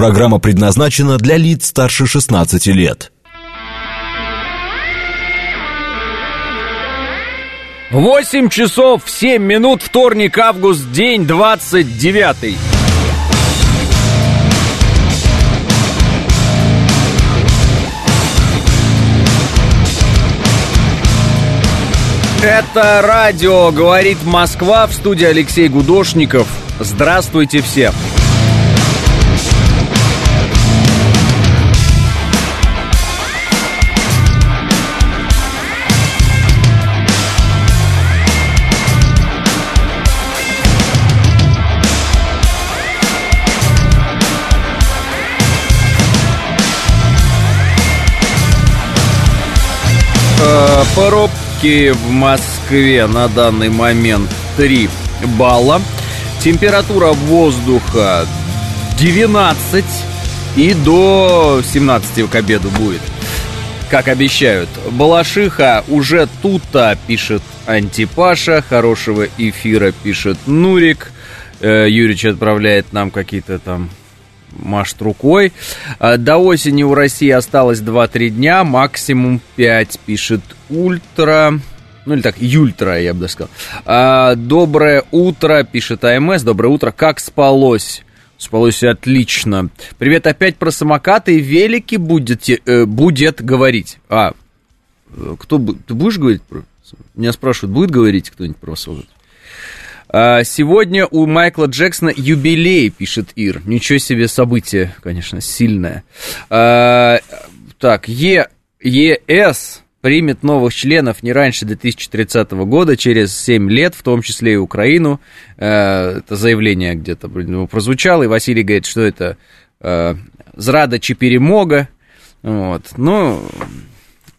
Программа предназначена для лиц старше 16 лет. 8 часов 7 минут, вторник, август, день 29. Это радио «Говорит Москва» в студии Алексей Гудошников. Здравствуйте всем! Пробки в Москве на данный момент 3 балла. Температура воздуха 12 и до 17 к обеду будет. Как обещают. Балашиха уже тут-то, пишет Антипаша. Хорошего эфира, пишет Нурик. Э, Юрич отправляет нам какие-то там машет рукой. А, До осени у России осталось 2-3 дня, максимум 5, пишет Ультра. Ну или так, Юльтра, я бы даже сказал. А, Доброе утро, пишет АМС. Доброе утро. Как спалось? Спалось отлично. Привет опять про самокаты и велики будете, э, будет говорить. А, э, кто ты будешь говорить? про- Меня спрашивают, будет говорить кто-нибудь про самокат? А, Сегодня у Майкла Джексона юбилей, пишет Ир. Ничего себе событие, конечно, сильное. А, Так, Е, ЕС примет новых членов не раньше 2030 года, через 7 лет, в том числе и Украину. Э, Это заявление где-то блин, прозвучало, и Василий говорит, что это зрада чи перемога. Вот. Ну,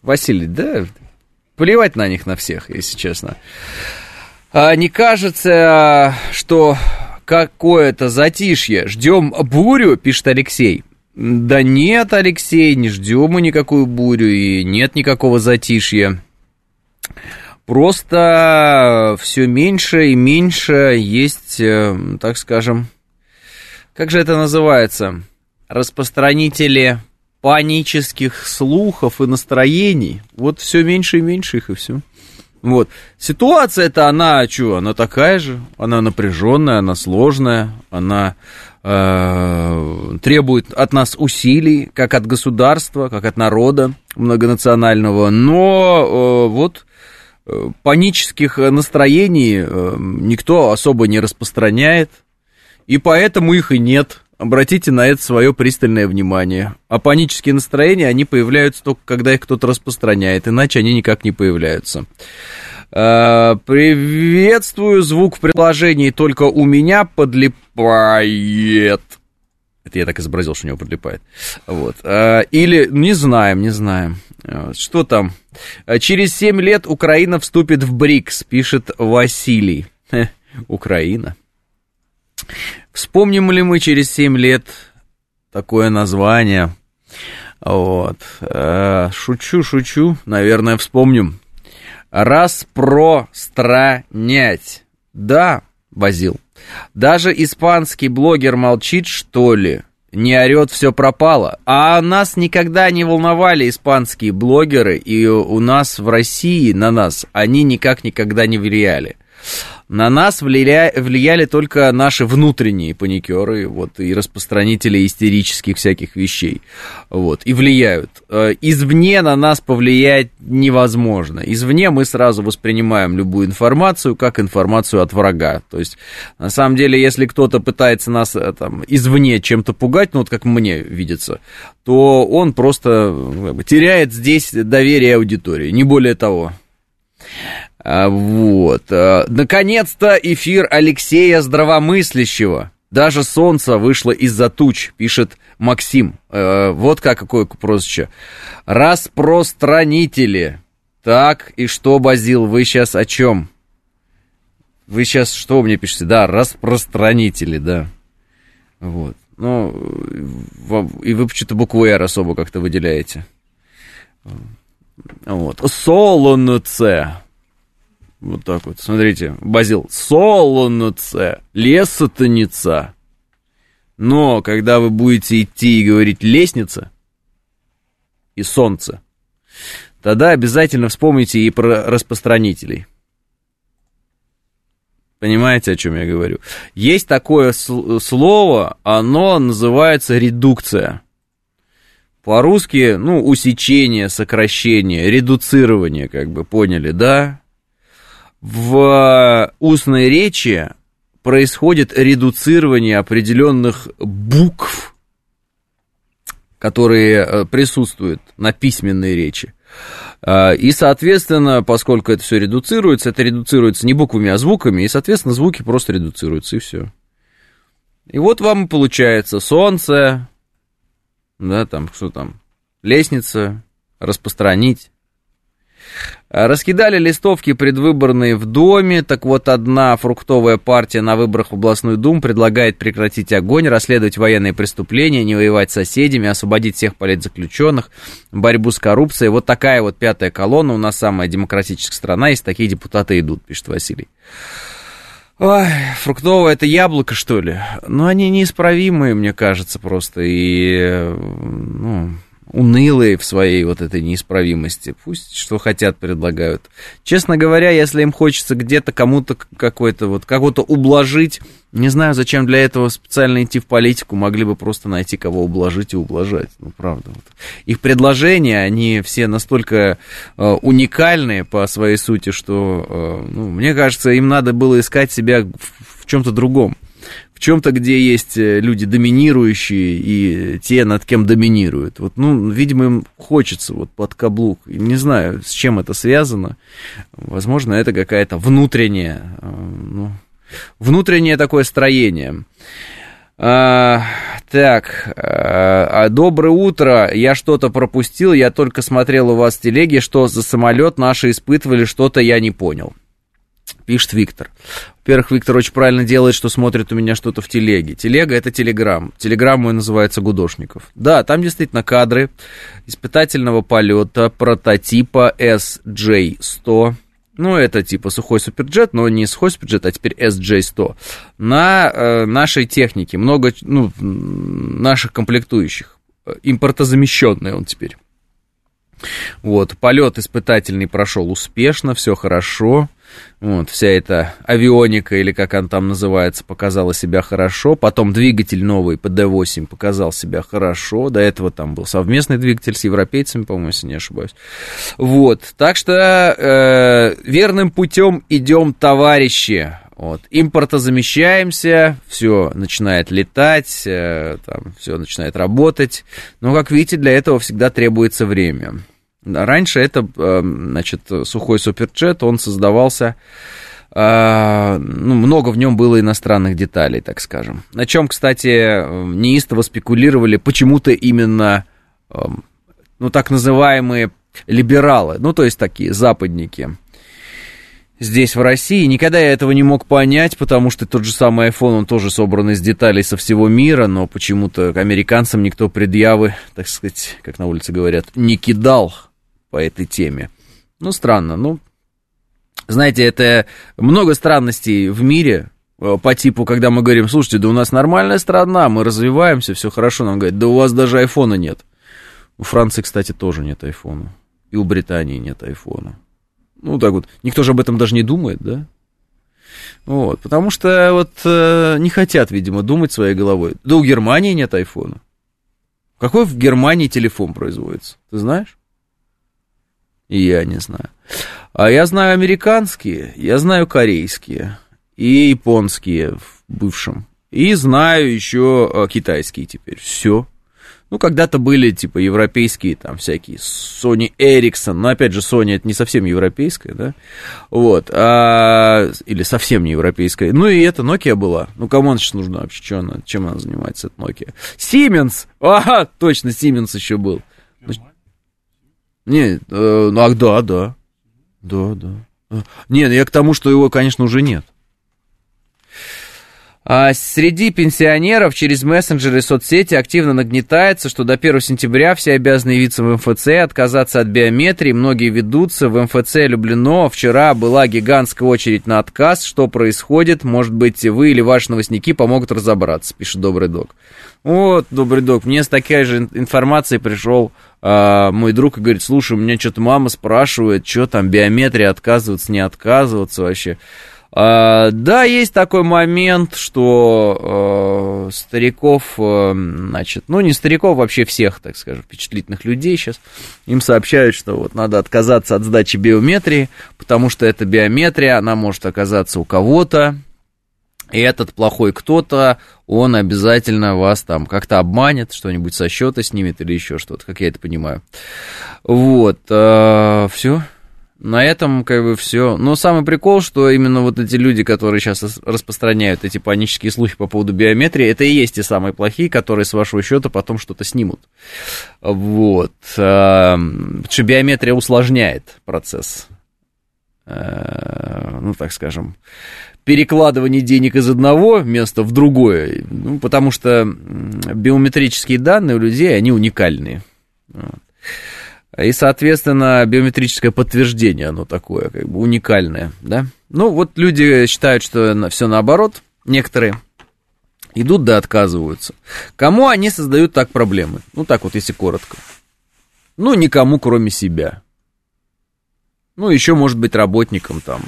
Василий, да, плевать на них на всех, если честно. А не кажется, что какое-то затишье. Ждем бурю, пишет Алексей. Да нет, Алексей, не ждем мы никакую бурю и нет никакого затишья. Просто все меньше и меньше есть, э, так скажем, как же это называется, распространители панических слухов и настроений. Вот все меньше и меньше их и все. Вот. Ситуация-то, она что, она такая же, она напряженная, она сложная, она э, требует от нас усилий, как от государства, как от народа многонационального, но э, вот э, панических настроений э, никто особо не распространяет, и поэтому их и нет. Обратите на это свое пристальное внимание. А панические настроения, они появляются только когда их кто-то распространяет, иначе они никак не появляются. Э, Приветствую, звук в приложении только у меня подлипает. Это я так изобразил, что у него подлипает. Вот. Э, Или, не знаем, не знаем. Э, Что там? Через 7 лет Украина вступит в БРИКС, пишет Василий. Украина. Вспомним ли мы через 7 лет такое название? Вот. Э, Шучу, шучу. Наверное, вспомним. Распространять. Да, Базил. Даже испанский блогер молчит, что ли? Не орет, все пропало. А нас никогда не волновали испанские блогеры, и у нас в России, на нас, они никак никогда не влияли. На нас влия- влияли только наши внутренние паникеры, вот, и распространители истерических всяких вещей, вот, и влияют. Э, Извне на нас повлиять невозможно. Извне мы сразу воспринимаем любую информацию как информацию от врага. То есть, на самом деле, если кто-то пытается нас э, там, извне чем-то пугать, ну, вот как мне видится, то он просто бы, теряет здесь доверие аудитории, не более того. А, Вот. а, Наконец-то эфир Алексея Здравомыслящего. Даже солнце вышло из-за туч, пишет Максим. Э, Вот как какое прозвище. Распространители. Так, и что, Базил, вы сейчас о чем? Вы сейчас что мне пишете? Да, распространители, да. Вот. Ну, и вы почему-то букву «Р» особо как-то выделяете. Вот. Солонце. Вот так вот. Смотрите, Базил. Солонце. Лесотаница. Но когда вы будете идти и говорить лестница и солнце, тогда обязательно вспомните и про распространителей. Понимаете, о чем я говорю? Есть такое слово, оно называется редукция. По-русски, ну, усечение, сокращение, редуцирование, как бы поняли, да? В устной речи происходит редуцирование определенных букв, которые э, присутствуют на письменной речи. А, и, соответственно, поскольку это все редуцируется, это редуцируется не буквами, а звуками, и, соответственно, звуки просто редуцируются, и все. И вот вам получается солнце, да, там, что там, лестница, распространить, Раскидали листовки предвыборные в доме. Так вот, одна фруктовая партия на выборах в областную думу предлагает прекратить огонь, расследовать военные преступления, не воевать с соседями, освободить всех политзаключенных, борьбу с коррупцией. Вот такая вот пятая колонна. У нас самая демократическая страна, если такие депутаты идут, пишет Василий. Ой, фруктовое это яблоко, что ли? Ну, они неисправимые, мне кажется, просто. И, ну, унылые в своей вот этой неисправимости. Пусть что хотят предлагают. Честно говоря, если им хочется где-то кому-то какой-то вот кого-то ублажить, не знаю, зачем для этого специально идти в политику, могли бы просто найти кого ублажить и ублажать. Ну, правда. Вот. Их предложения, они все настолько э, уникальные по своей сути, что, э, ну, мне кажется, им надо было искать себя в, в чем-то другом чем-то, где есть э, люди доминирующие и те, над кем доминируют. Вот, ну, видимо, им хочется вот под каблук. Не знаю, с чем это связано. Возможно, это какая-то внутренняя, э, ну, внутреннее такое строение. А, так, а, доброе утро. Я что-то пропустил, я только смотрел у вас в телеге, что за самолет наши испытывали, что-то я не понял. Пишет Виктор. Во-первых, Виктор очень правильно делает, что смотрит у меня что-то в телеге. Телега — это телеграм. Телеграм мой называется Гудошников. Да, там действительно кадры испытательного полета прототипа SJ-100. Ну, это типа сухой суперджет, но не сухой суперджет, а теперь SJ-100. На э, нашей технике много, ну, наших комплектующих. Импортозамещенный он теперь. Вот, полет испытательный прошел успешно, все хорошо. Вот, вся эта авионика, или как она там называется, показала себя хорошо. Потом двигатель новый ПД-8 показал себя хорошо. До этого там был совместный двигатель с европейцами, по-моему, если не ошибаюсь. Вот, так что э, верным путем идем, товарищи. Вот, импортозамещаемся, все начинает летать, э, там, все начинает работать. Но, как видите, для этого всегда требуется время. Раньше это, э, значит, сухой суперджет, он создавался, э, ну, много в нем было иностранных деталей, так скажем. На чем, кстати, неистово спекулировали почему-то именно, э, ну, так называемые либералы, ну, то есть такие западники здесь, в России. Никогда я этого не мог понять, потому что тот же самый iPhone, он тоже собран из деталей со всего мира, но почему-то американцам никто предъявы, так сказать, как на улице говорят, не кидал по этой теме. Ну, странно, ну, знаете, это много странностей в мире, э, по типу, когда мы говорим, слушайте, да у нас нормальная страна, мы развиваемся, все хорошо, нам говорят, да у вас даже айфона нет. У Франции, кстати, тоже нет айфона. И у Британии нет айфона. Ну, так вот, никто же об этом даже не думает, да? Вот, потому что вот э, не хотят, видимо, думать своей головой. Да у Германии нет айфона. Какой в Германии телефон производится, ты знаешь? Я не знаю. А я знаю американские, я знаю корейские и японские в бывшем. И знаю еще а, китайские теперь. Все. Ну, когда-то были, типа, европейские, там, всякие, Sony Ericsson, но, опять же, Sony это не совсем европейская, да, вот, а, или совсем не европейская, ну, и это Nokia была, ну, кому она сейчас нужна вообще, что она, чем она занимается, это Nokia, Siemens, ага, точно, Siemens еще был, не, э, ну, а, да, да. Да, да. Не, ну, я к тому, что его, конечно, уже нет. А среди пенсионеров через мессенджеры и соцсети активно нагнетается, что до 1 сентября все обязаны явиться в МФЦ, отказаться от биометрии. Многие ведутся. В МФЦ Люблено вчера была гигантская очередь на отказ. Что происходит? Может быть, вы или ваши новостники помогут разобраться, пишет Добрый Док. Вот, Добрый Док, мне с такой же информацией пришел а, мой друг и говорит, слушай, у меня что-то мама спрашивает, что там, биометрия, отказываться, не отказываться вообще. А, да, есть такой момент, что э, стариков, э, значит, ну не стариков, вообще всех, так скажем, впечатлительных людей сейчас, им сообщают, что вот надо отказаться от сдачи биометрии, потому что эта биометрия, она может оказаться у кого-то, и этот плохой кто-то, он обязательно вас там как-то обманет, что-нибудь со счета снимет или еще что-то, как я это понимаю. Вот, э, все. На этом как бы все. Но самый прикол, что именно вот эти люди, которые сейчас распространяют эти панические слухи по поводу биометрии, это и есть те самые плохие, которые с вашего счета потом что-то снимут. Вот. Потому что биометрия усложняет процесс. Э, ну, так скажем, перекладывание денег из одного места в другое. Ну, потому что биометрические данные у людей, они уникальные. Вот. И, соответственно, биометрическое подтверждение, оно такое, как бы уникальное, да. Ну, вот люди считают, что все наоборот, некоторые идут да отказываются. Кому они создают так проблемы? Ну, так вот, если коротко. Ну, никому, кроме себя. Ну, еще, может быть, работникам там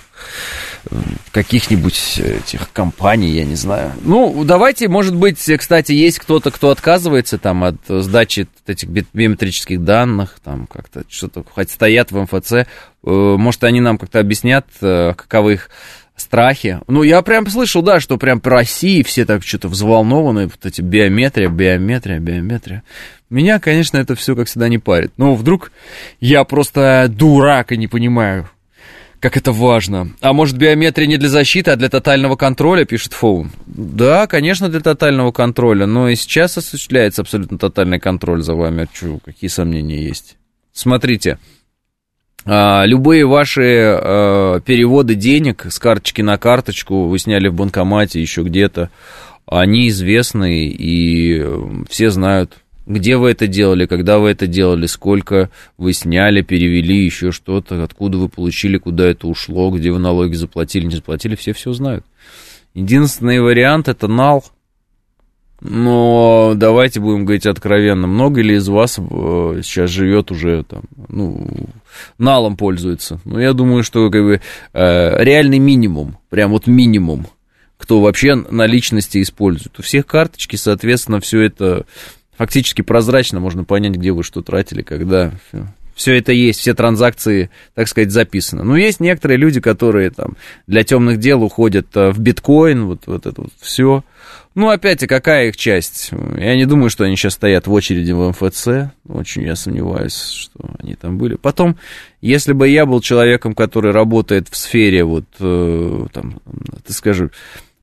каких-нибудь этих компаний, я не знаю. Ну, давайте, может быть, кстати, есть кто-то, кто отказывается там от сдачи этих биометрических данных, там как-то что-то, хоть стоят в МФЦ, э, может, они нам как-то объяснят, э, каковы их страхи. Ну, я прям слышал, да, что прям по России все так что-то взволнованы, вот эти биометрия, биометрия, биометрия. Меня, конечно, это все, как всегда, не парит. Но вдруг я просто дурак и не понимаю, как это важно. А может, биометрия не для защиты, а для тотального контроля, пишет Фоун. Да, конечно, для тотального контроля, но и сейчас осуществляется абсолютно тотальный контроль за вами. А что, какие сомнения есть? Смотрите, а, любые ваши а, переводы денег с карточки на карточку вы сняли в банкомате, еще где-то, они известны, и все знают, где вы это делали, когда вы это делали, сколько вы сняли, перевели, еще что-то, откуда вы получили, куда это ушло, где вы налоги заплатили, не заплатили, все все знают. Единственный вариант это нал. Но давайте будем говорить откровенно, много ли из вас э, сейчас живет уже там, ну, налом пользуется? Ну, я думаю, что как бы э, реальный минимум, прям вот минимум, кто вообще наличности использует. У всех карточки, соответственно, все это фактически прозрачно можно понять, где вы что тратили, когда. Все это есть, все транзакции, так сказать, записаны. Но есть некоторые люди, которые там для темных дел уходят э, в биткоин, вот, вот это вот все. Ну, опять, и какая их часть? Я не думаю, что они сейчас стоят в очереди в МФЦ. Очень я сомневаюсь, что они там были. Потом, если бы я был человеком, который работает в сфере, вот, э, там, ты скажи,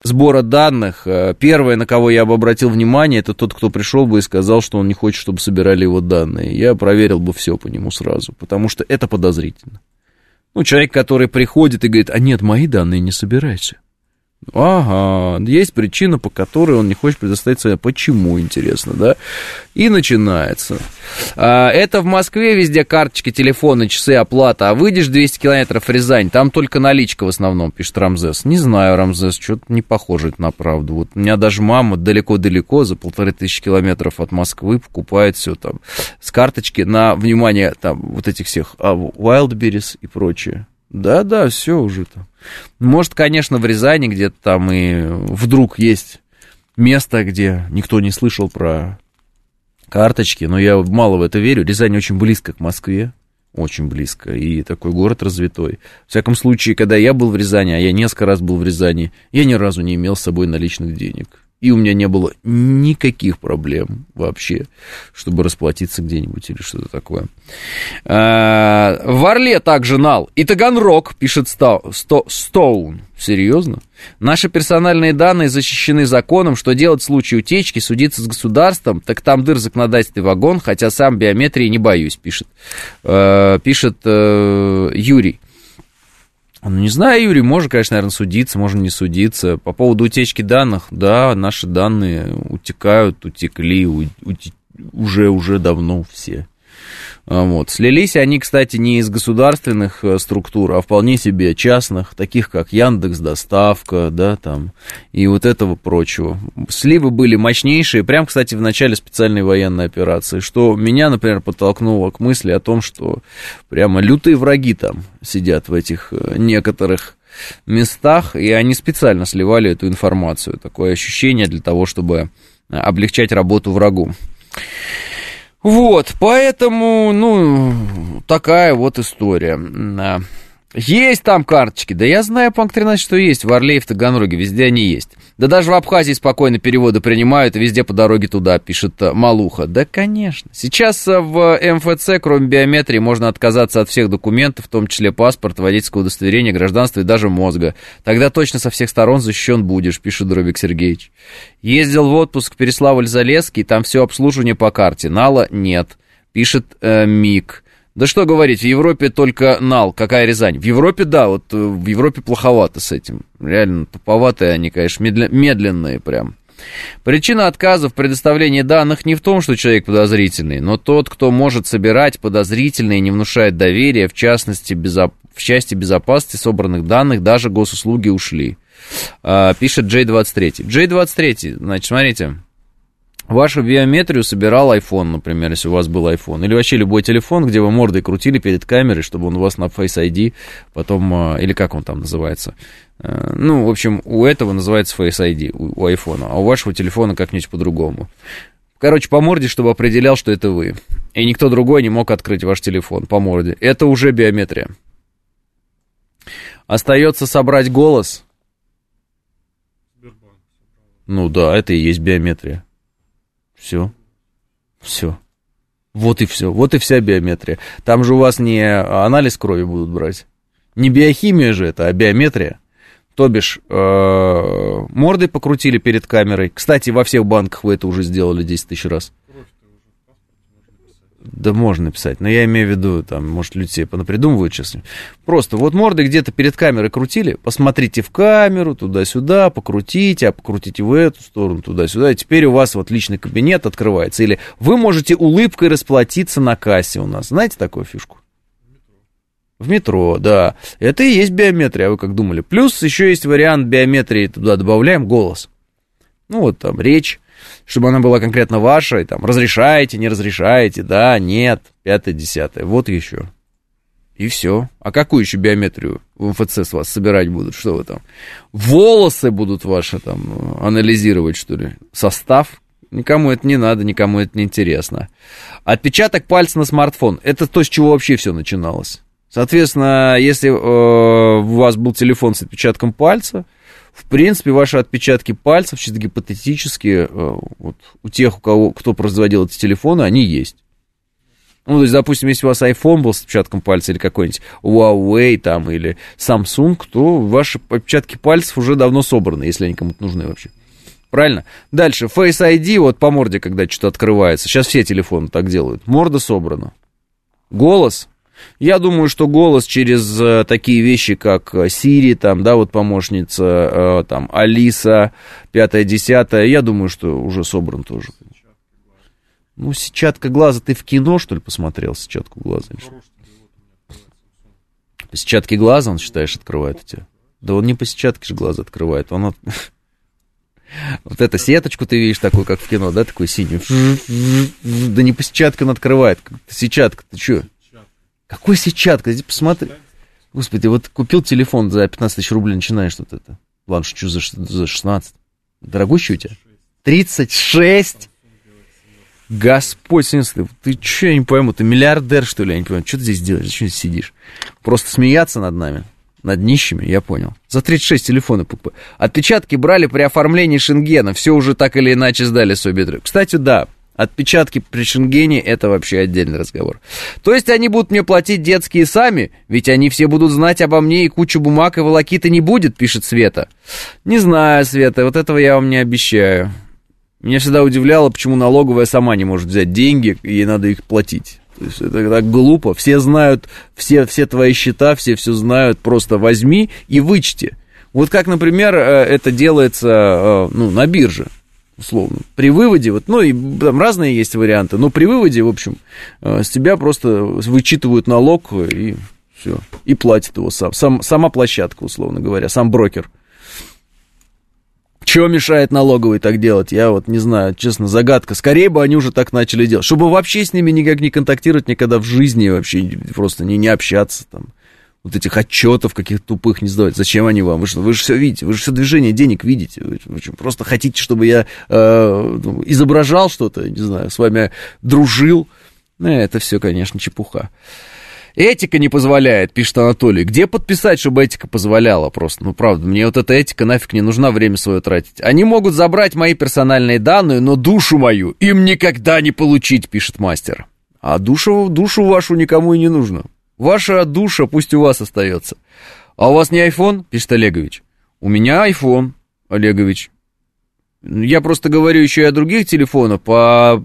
сбора данных. Э, первое, на кого я бы обратил внимание, это тот, кто пришел бы и сказал, что он не хочет, чтобы собирали его данные. Я проверил бы все по нему сразу, потому что это подозрительно. Ну, человек, который приходит и говорит, а нет, мои данные не собирайся. Ага, есть причина, по которой он не хочет предоставить свои. Почему, интересно, да? И начинается. А, это в Москве везде карточки, телефоны, часы, оплата. А выйдешь 200 километров Рязань, там только наличка в основном, пишет Рамзес. Не знаю, Рамзес, что-то не похоже на правду. Вот у меня даже мама далеко-далеко, за полторы тысячи километров от Москвы, покупает все там с карточки на, внимание, там, вот этих всех а, Wildberries и прочее. Да-да, все уже там. Может, конечно, в Рязани где-то там и вдруг есть место, где никто не слышал про карточки, но я мало в это верю. Рязань очень близко к Москве, очень близко, и такой город развитой. В всяком случае, когда я был в Рязани, а я несколько раз был в Рязани, я ни разу не имел с собой наличных денег и у меня не было никаких проблем вообще, чтобы расплатиться где-нибудь или что-то такое. А, в Орле также нал. И Таганрог, пишет Стоун. Серьезно? Наши персональные данные защищены законом, что делать в случае утечки, судиться с государством, так там дыр законодательный вагон, хотя сам биометрии не боюсь, пишет, э, пишет э, Юрий. Ну, не знаю, Юрий, можно, конечно, наверное, судиться, можно не судиться. По поводу утечки данных, да, наши данные утекают, утекли, ути, уже, уже давно все. А, вот. Слились они, кстати, не из государственных э, структур, а вполне себе частных, таких как Яндекс, Доставка, да, там, и вот этого прочего. Сливы были мощнейшие, прям, кстати, в начале специальной военной операции, что меня, например, подтолкнуло к мысли о том, что прямо лютые враги там сидят в этих э, некоторых местах, и они специально сливали эту информацию. Такое ощущение для того, чтобы облегчать работу врагу. Вот, поэтому, ну, такая вот история. Есть там карточки. Да я знаю, Панк 13, что есть. В Орле и в Таганроге. Везде они есть. Да даже в Абхазии спокойно переводы принимают, и везде по дороге туда, пишет э, Малуха. Да, конечно. Сейчас э, в МФЦ, кроме биометрии, можно отказаться от всех документов, в том числе паспорт, водительское удостоверение, гражданство и даже мозга. Тогда точно со всех сторон защищен будешь, пишет Дробик Сергеевич. Ездил в отпуск в Переславль-Залесский, там все обслуживание по карте. Нала нет, пишет э, Мик. Да что говорить, в Европе только нал, какая Рязань. В Европе, да, вот э, в Европе плоховато с этим. Реально туповатые они, конечно, медленные прям. Причина отказа в предоставлении данных не в том, что человек подозрительный, но тот, кто может собирать подозрительные и не внушает доверия, в частности, безоп... в части безопасности собранных данных, даже госуслуги ушли. А, пишет J23. J23, значит, смотрите, Вашу биометрию собирал iPhone, например, если у вас был iPhone. Или вообще любой телефон, где вы мордой крутили перед камерой, чтобы он у вас на Face ID потом... А, или как он там называется? Э, ну, в общем, у этого называется Face ID, у, у iPhone. А у вашего телефона как-нибудь по-другому. Короче, по морде, чтобы определял, что это вы. И никто другой не мог открыть ваш телефон по морде. Это уже биометрия. Остается собрать голос. Ну да, это и есть биометрия. Все. Все. Вот и все. Вот и вся биометрия. Там же у вас не анализ крови будут брать. Не биохимия же это, а биометрия. То бишь, э, мордой покрутили перед камерой. Кстати, во всех банках вы это уже сделали 10 тысяч раз. Да можно написать, но я имею в виду, там, может, люди себе понапридумывают сейчас. Просто вот морды где-то перед камерой крутили, посмотрите в камеру, туда-сюда, покрутите, а покрутите в эту сторону, туда-сюда, и теперь у вас вот личный кабинет открывается. Или вы можете улыбкой расплатиться на кассе у нас. Знаете такую фишку? В метро, да. Это и есть биометрия, а вы как думали. Плюс еще есть вариант биометрии, туда добавляем голос. Ну вот там речь, чтобы она была конкретно ваша, и там разрешаете, не разрешаете, да, нет, пятое, десятое, вот еще. И все. А какую еще биометрию в МФЦ с вас собирать будут? Что вы там? Волосы будут ваши там анализировать, что ли? Состав? Никому это не надо, никому это не интересно. Отпечаток пальца на смартфон. Это то, с чего вообще все начиналось. Соответственно, если э, у вас был телефон с отпечатком пальца, в принципе, ваши отпечатки пальцев, чисто гипотетически, э, вот, у тех, у кого, кто производил эти телефоны, они есть. Ну, то есть, допустим, если у вас iPhone был с отпечатком пальца или какой-нибудь Huawei там или Samsung, то ваши отпечатки пальцев уже давно собраны, если они кому-то нужны вообще. Правильно? Дальше, Face ID, вот по морде, когда что-то открывается. Сейчас все телефоны так делают. Морда собрана. Голос я думаю, что голос через э, такие вещи, как Siri, там, да, вот помощница, э, там, Алиса, пятое, десятое, я думаю, что уже собран тоже. Ну, сетчатка глаза, ты в кино, что ли, посмотрел сетчатку глаза? По сетчатке глаза, он, считаешь, открывает у тебя? Да он не по сетчатке же глаза открывает, он от... Вот эту сеточку ты видишь такую, как в кино, да, такую синюю. Да не по сетчатке он открывает. Сетчатка, ты что? Какой сетчатка? Здесь посмотри. Господи, вот купил телефон за 15 тысяч рублей, начинаешь вот это. Ладно, шучу за, за 16. Дорогущий у тебя? 36? Господь, ты, ты что, я не пойму, ты миллиардер, что ли, я не понимаю, что ты здесь делаешь, зачем ты сидишь? Просто смеяться над нами, над нищими, я понял. За 36 телефоны покупаю. Отпечатки брали при оформлении Шенгена, все уже так или иначе сдали Собитры. Кстати, да, Отпечатки при Шенгене – это вообще отдельный разговор. То есть они будут мне платить детские сами, ведь они все будут знать обо мне и кучу бумаг и волокиты не будет, пишет Света. Не знаю, Света, вот этого я вам не обещаю. Меня всегда удивляло, почему налоговая сама не может взять деньги, и ей надо их платить. То есть это так глупо. Все знают, все, все твои счета, все все знают. Просто возьми и вычти. Вот как, например, э, это делается э, ну, на бирже условно. При выводе, вот, ну, и там разные есть варианты, но при выводе, в общем, э, с тебя просто вычитывают налог и все, и платит его сам, сам сама площадка, условно говоря, сам брокер. Чего мешает налоговой так делать? Я вот не знаю, честно, загадка. Скорее бы они уже так начали делать. Чтобы вообще с ними никак не контактировать никогда в жизни, вообще просто не, не общаться там. Вот этих отчетов каких-то тупых не сдавать. Зачем они вам? Вы же, вы же все видите, вы же все движение денег видите. Вы, вы просто хотите, чтобы я э, ну, изображал что-то, не знаю, с вами дружил. Ну, это все, конечно, чепуха. Этика не позволяет, пишет Анатолий. Где подписать, чтобы этика позволяла просто? Ну, правда, мне вот эта этика нафиг не нужна время свое тратить. Они могут забрать мои персональные данные, но душу мою им никогда не получить, пишет мастер. А душу, душу вашу никому и не нужно. Ваша душа пусть у вас остается. А у вас не iPhone, пишет Олегович? У меня iPhone, Олегович. Я просто говорю еще и о других телефонах по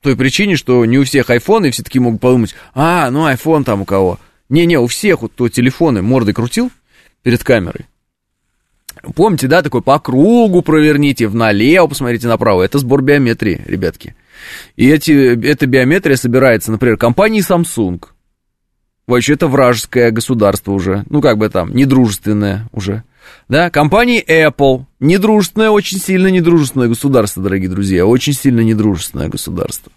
той причине, что не у всех iPhone, и все таки могут подумать, а, ну iPhone там у кого. Не-не, у всех вот то телефоны мордой крутил перед камерой. Помните, да, такой по кругу проверните, налево посмотрите направо. Это сбор биометрии, ребятки. И эти, эта биометрия собирается, например, компанией Samsung. Вообще это вражеское государство уже. Ну, как бы там, недружественное уже. Да, компании Apple. Недружественное, очень сильно недружественное государство, дорогие друзья. Очень сильно недружественное государство.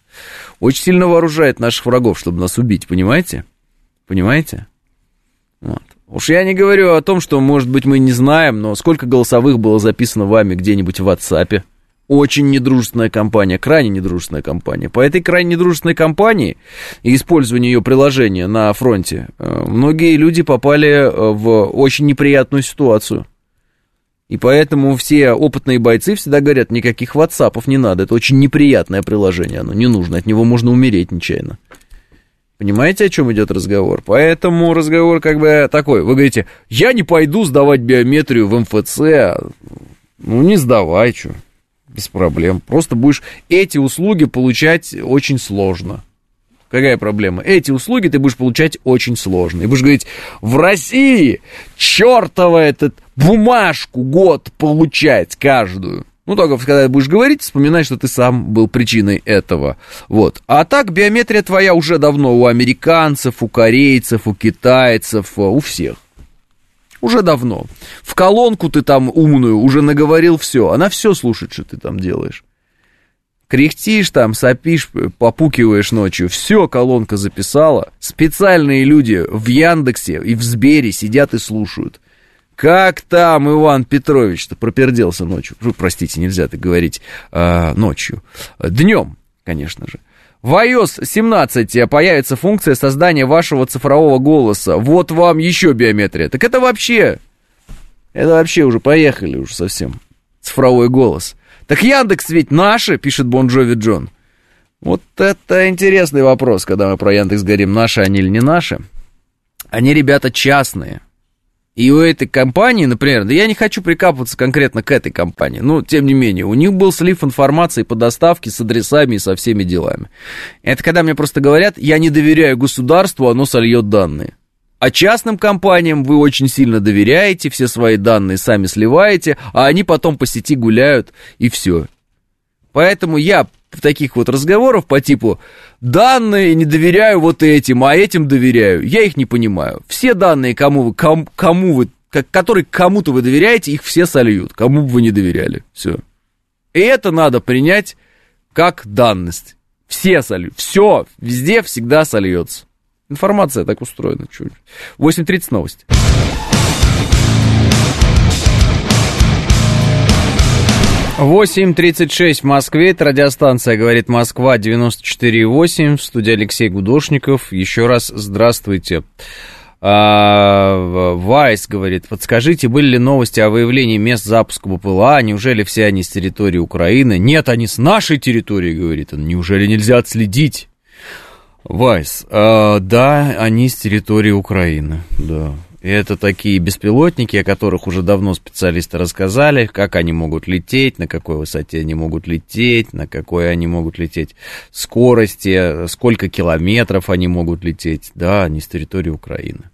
Очень сильно вооружает наших врагов, чтобы нас убить, понимаете? Понимаете? Вот. Уж я не говорю о том, что, может быть, мы не знаем, но сколько голосовых было записано вами где-нибудь в WhatsApp. Очень недружественная компания, крайне недружественная компания. По этой крайне недружественной компании и использованию ее приложения на фронте, э, многие люди попали э, в очень неприятную ситуацию. И поэтому все опытные бойцы всегда говорят, никаких ватсапов не надо, это очень неприятное приложение, оно не нужно, от него можно умереть нечаянно. Понимаете, о чем идет разговор? Поэтому разговор как бы такой. Вы говорите, я не пойду сдавать биометрию в МФЦ. Ну, не сдавай, что без проблем. Просто будешь эти услуги получать очень сложно. Какая проблема? Эти услуги ты будешь получать очень сложно. И будешь говорить, в России чертова этот бумажку год получать каждую. Ну, только когда будешь говорить, вспоминай, что ты сам был причиной этого. Вот. А так, биометрия твоя уже давно у американцев, у корейцев, у китайцев, у всех. Уже давно. В колонку ты там умную уже наговорил все. Она все слушает, что ты там делаешь. Кряхтишь там, сопишь, попукиваешь ночью. Все колонка записала. Специальные люди в Яндексе и в Сбере сидят и слушают. Как там Иван Петрович-то проперделся ночью? Простите, нельзя так говорить э, ночью. Днем, конечно же. В iOS 17 появится функция создания вашего цифрового голоса. Вот вам еще биометрия. Так это вообще... Это вообще уже поехали уже совсем. Цифровой голос. Так Яндекс ведь наши, пишет Бонжови Джон. Вот это интересный вопрос, когда мы про Яндекс говорим, наши они или не наши. Они, ребята, частные. И у этой компании, например, да я не хочу прикапываться конкретно к этой компании, но тем не менее, у них был слив информации по доставке с адресами и со всеми делами. Это когда мне просто говорят, я не доверяю государству, оно сольет данные. А частным компаниям вы очень сильно доверяете, все свои данные сами сливаете, а они потом по сети гуляют, и все. Поэтому я таких вот разговоров по типу «данные не доверяю вот этим, а этим доверяю», я их не понимаю. Все данные, кому вы, ком, кому вы которые кому-то вы доверяете, их все сольют, кому бы вы не доверяли. Все. И это надо принять как данность. Все сольют. Все, везде, всегда сольется. Информация так устроена. 8.30 новости. 8.36 в Москве, это радиостанция «Говорит Москва» 94.8, в студии Алексей Гудошников. Еще раз здравствуйте. А, Вайс говорит, подскажите, были ли новости о выявлении мест запуска БПЛА? Неужели все они с территории Украины? Нет, они с нашей территории, говорит он. Неужели нельзя отследить? Вайс, а, да, они с территории Украины, да. Это такие беспилотники, о которых уже давно специалисты рассказали, как они могут лететь, на какой высоте они могут лететь, на какой они могут лететь скорости, сколько километров они могут лететь, да, они с территории Украины.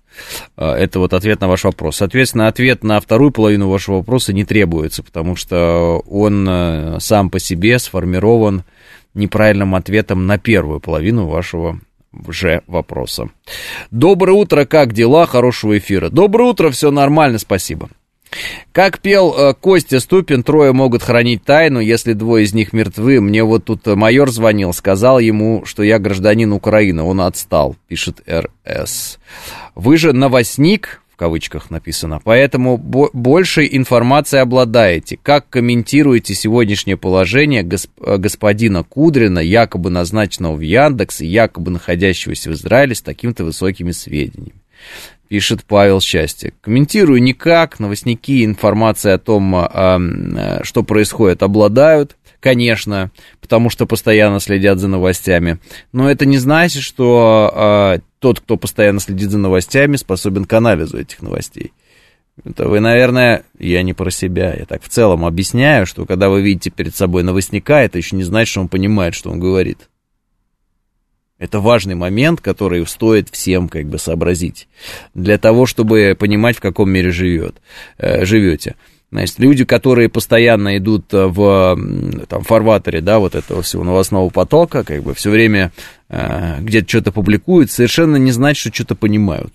А, это вот ответ на ваш вопрос. Соответственно, ответ на вторую половину вашего вопроса не требуется, потому что он э, сам по себе сформирован неправильным ответом на первую половину вашего же вопроса. Доброе утро, как дела? Хорошего эфира. Доброе утро, все нормально, спасибо. Как пел э, Костя Ступин, трое могут хранить тайну, если двое из них мертвы. Мне вот тут майор звонил, сказал ему, что я гражданин Украины. Он отстал, пишет РС. Вы же новостник, в кавычках написано. Поэтому бо- большей информацией обладаете. Как комментируете сегодняшнее положение госп- э, господина Кудрина, якобы назначенного в Яндекс и якобы находящегося в Израиле с такими-то высокими сведениями? Пишет Павел Счастье. Комментирую никак. Новостники информации о том, а, а, что происходит, обладают конечно, потому что постоянно следят за новостями. Но это не значит, что э, тот, кто постоянно следит за новостями, способен к анализу этих новостей. Это вы, наверное, я не про себя, я так в целом объясняю, что когда вы видите перед собой новостника, это еще не значит, что он понимает, что он говорит. Это важный момент, который стоит всем как бы сообразить, для того, чтобы понимать, в каком мире живет, э, живете. Значит, люди, которые постоянно идут э, в там, фарватере, да, вот этого всего новостного потока, как бы все время э, где-то что-то публикуют, совершенно не значит, что что-то понимают.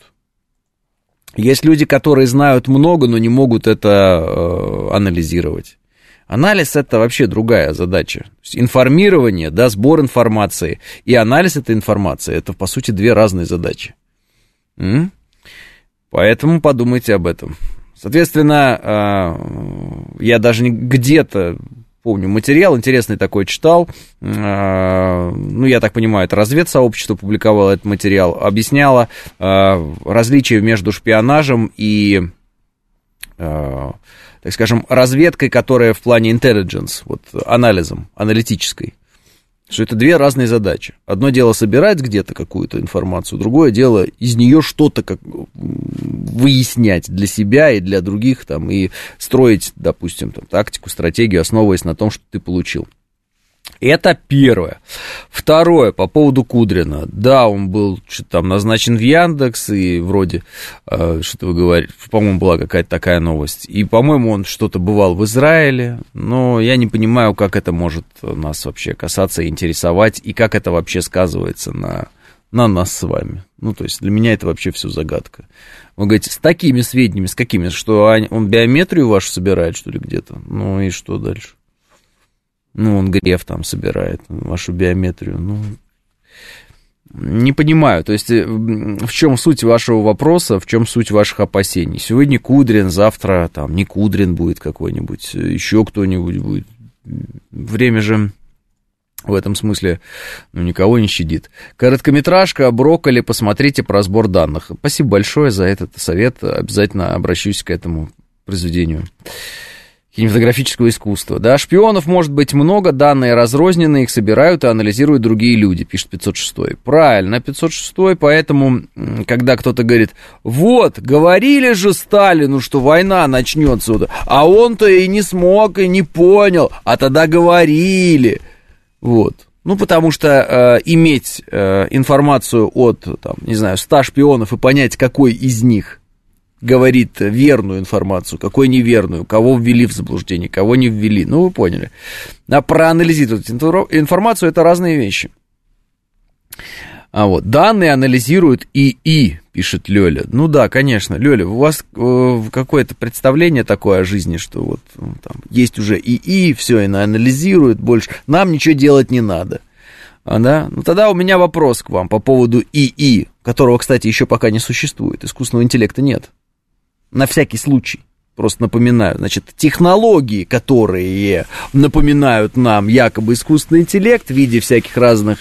Есть люди, которые знают много, но не могут это э, анализировать. Анализ это вообще другая задача. Информирование, да, сбор информации и анализ этой информации это по сути две разные задачи. М? Поэтому подумайте об этом. Соответственно, а, я даже где-то помню, материал интересный такой читал. А, ну, я так понимаю, это разведсообщество публиковало этот материал, объясняло а, различия между шпионажем и, так скажем, разведкой, которая в плане intelligence, вот анализом, аналитической что это две разные задачи. Одно дело собирать где-то какую-то информацию, другое дело из нее что-то как выяснять для себя и для других, там, и строить, допустим, там, тактику, стратегию, основываясь на том, что ты получил. Это первое. Второе, по поводу Кудрина. Да, он был что-то там назначен в Яндекс, и вроде, э, что-то вы говорите, по-моему, была какая-то такая новость. И, по-моему, он что-то бывал в Израиле, но я не понимаю, как это может нас вообще касаться интересовать, и как это вообще сказывается на, на нас с вами. Ну, то есть для меня это вообще все загадка. Вы говорите, с такими сведениями, с какими, что он биометрию вашу собирает, что ли, где-то? Ну и что дальше? Ну, он Греф там собирает вашу биометрию. Ну, не понимаю, то есть э, в чем суть вашего вопроса, в чем суть ваших опасений? Сегодня Кудрин, завтра там не Кудрин будет какой-нибудь, еще кто-нибудь будет. Время же в этом смысле ну, никого не щадит. Короткометражка, брокколи, посмотрите про сбор данных. Спасибо большое за этот совет, обязательно обращусь к этому произведению кинематографического искусства. Да, шпионов может быть много, данные разрозненные, их собирают и анализируют другие люди, пишет 506. Правильно, 506, поэтому, когда кто-то говорит, вот, говорили же Сталину, что война начнется, а он-то и не смог, и не понял, а тогда говорили. Вот. Ну, потому что э, иметь э, информацию от, там, не знаю, 100 шпионов и понять, какой из них говорит верную информацию, какой неверную, кого ввели в заблуждение, кого не ввели. Ну, вы поняли. А проанализировать информацию – это разные вещи. А вот, данные анализируют ИИ, пишет Лёля. Ну да, конечно, Лёля, у вас э, какое-то представление такое о жизни, что вот ну, там есть уже ИИ, все, и анализирует больше. Нам ничего делать не надо. А, да? Ну тогда у меня вопрос к вам по поводу ИИ, которого, кстати, еще пока не существует. Искусственного интеллекта нет на всякий случай. Просто напоминаю, значит, технологии, которые напоминают нам якобы искусственный интеллект в виде всяких разных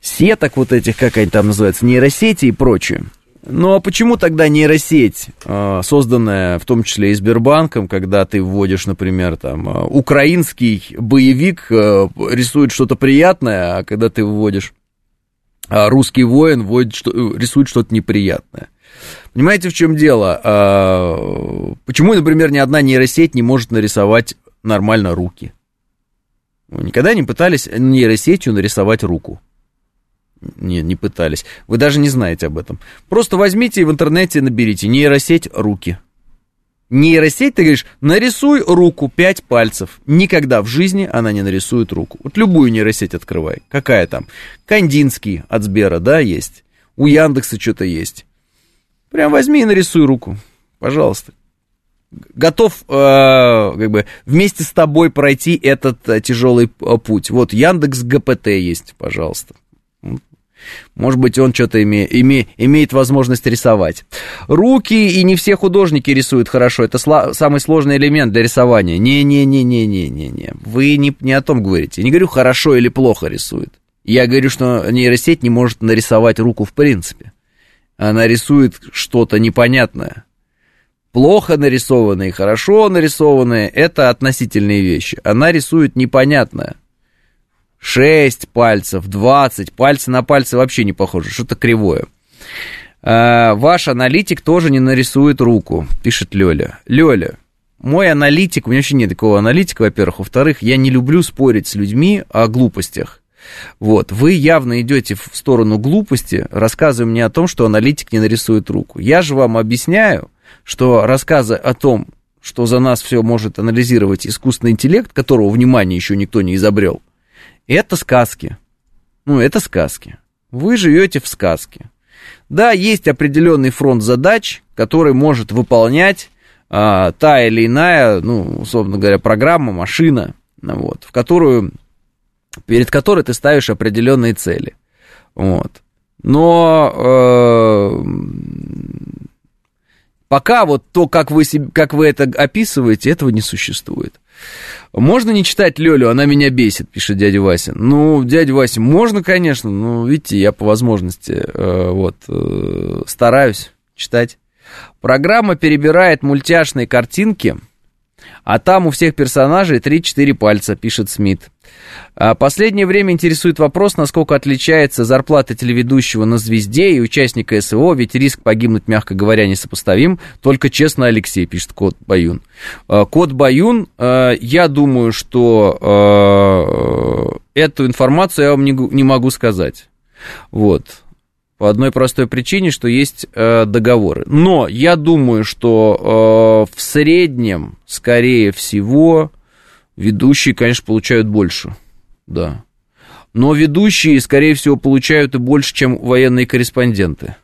сеток вот этих, как они там называются, нейросети и прочее. Ну а почему тогда нейросеть, а, созданная в том числе и Сбербанком, когда ты вводишь, например, там, а, украинский боевик а, рисует что-то приятное, а когда ты вводишь русский воин, вводит, рисует что-то неприятное? Понимаете, в чем дело? А, почему, например, ни одна нейросеть не может нарисовать нормально руки? Никогда не пытались нейросетью нарисовать руку? Не, не пытались. Вы даже не знаете об этом. Просто возьмите и в интернете наберите нейросеть руки. Нейросеть, ты говоришь, нарисуй руку, пять пальцев. Никогда в жизни она не нарисует руку. Вот любую нейросеть открывай. Какая там? Кандинский от Сбера, да, есть. У Яндекса что-то есть. Прям возьми и нарисуй руку. Пожалуйста. Готов э, как бы вместе с тобой пройти этот э, тяжелый э, путь. Вот Яндекс ГПТ есть, пожалуйста. Может быть, он что-то име, име, имеет возможность рисовать. Руки и не все художники рисуют хорошо. Это сла, самый сложный элемент для рисования. Не-не-не-не-не-не-не. Вы не, не о том говорите. Не говорю, хорошо или плохо рисует. Я говорю, что нейросеть не может нарисовать руку в принципе. Она рисует что-то непонятное. Плохо нарисованные, хорошо нарисованные – это относительные вещи. Она рисует непонятное. 6 пальцев, 20, пальцы на пальцы вообще не похожи, что-то кривое. А, ваш аналитик тоже не нарисует руку, пишет Лёля. Лёля, мой аналитик, у меня вообще нет такого аналитика, во-первых. Во-вторых, я не люблю спорить с людьми о глупостях. Вот, вы явно идете в сторону глупости, рассказывая мне о том, что аналитик не нарисует руку. Я же вам объясняю, что рассказы о том, что за нас все может анализировать искусственный интеллект, которого, внимание, еще никто не изобрел, это сказки. Ну, это сказки. Вы живете в сказке. Да, есть определенный фронт задач, который может выполнять а, та или иная, ну, условно говоря, программа, машина, вот, в которую, перед которой ты ставишь определенные цели. Вот. Но э, пока вот то, как вы, как вы это описываете, этого не существует. Можно не читать Лёлю, она меня бесит, пишет дядя Вася. Ну, дядя Вася, можно, конечно, но, видите, я по возможности э, вот э, стараюсь читать. Программа перебирает мультяшные картинки, а там у всех персонажей 3-4 пальца, пишет Смит. А последнее время интересует вопрос, насколько отличается зарплата телеведущего на «Звезде» и участника СВО, ведь риск погибнуть, мягко говоря, несопоставим. Только честно, Алексей, пишет Кот Баюн. А, Кот Баюн, а, я думаю, что эту информацию я вам не могу сказать. Вот. По одной простой причине, что есть договоры. Но я думаю, что в среднем, скорее всего, ведущие, конечно, получают больше да. Но ведущие, скорее всего, получают и больше, чем военные корреспонденты.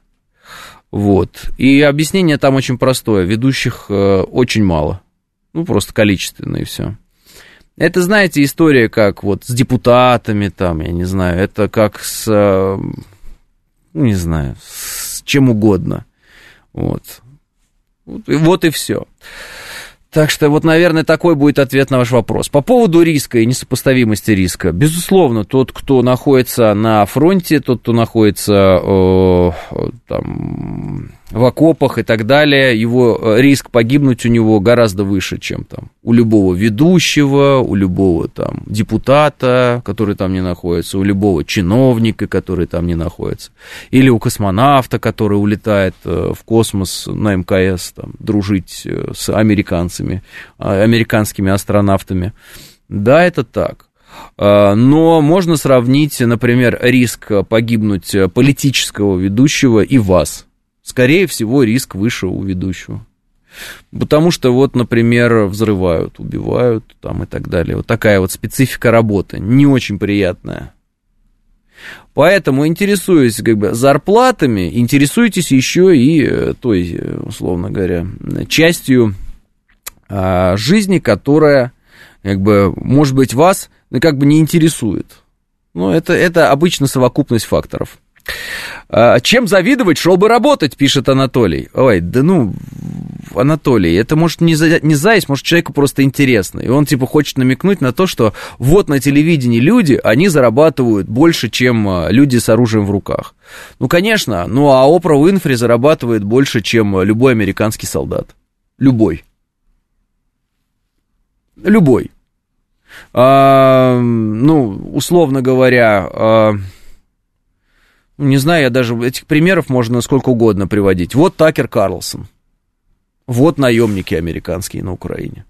Вот. И объяснение там очень простое. Ведущих э, очень мало. Ну, просто количественно и все. Это, знаете, история как вот с депутатами там, я не знаю, это как с, э, ну, не знаю, с чем угодно. Вот. Вот, вот и все. Так что вот, наверное, такой будет ответ на ваш вопрос. По поводу риска и несопоставимости риска. Безусловно, тот, кто находится на фронте, тот, кто находится э, там, в окопах и так далее, его э, риск погибнуть у него гораздо выше, чем там у любого ведущего, у любого там депутата, который там не находится, у любого чиновника, который там не находится, или у космонавта, который улетает э, в космос на МКС, там, дружить э, с американцами, а, американскими астронавтами. Да, это так. А, но можно сравнить, например, риск погибнуть политического ведущего и вас – скорее всего, риск выше у ведущего. Потому что вот, например, взрывают, убивают там и так далее. Вот такая вот специфика работы, не очень приятная. Поэтому, интересуясь как бы зарплатами, интересуйтесь еще и э, той, э, условно говоря, частью а, жизни, которая, как бы, может быть, вас ну, как бы не интересует. Но это, это обычно совокупность факторов. А, чем завидовать, шел бы работать, пишет Анатолий. Ой, да ну, Анатолий, это может не, за, не зависть, может человеку просто интересно. И он типа хочет намекнуть на то, что вот на телевидении люди, они зарабатывают больше, чем а, люди с оружием в руках. Ну, конечно, ну а Опра Уинфри зарабатывает больше, чем любой американский солдат. Любой. Любой. А, ну, условно говоря... А, Не знаю, я даже этих примеров можно сколько угодно приводить. Вот Такер Карлсон. Вот наемники американские на Украине.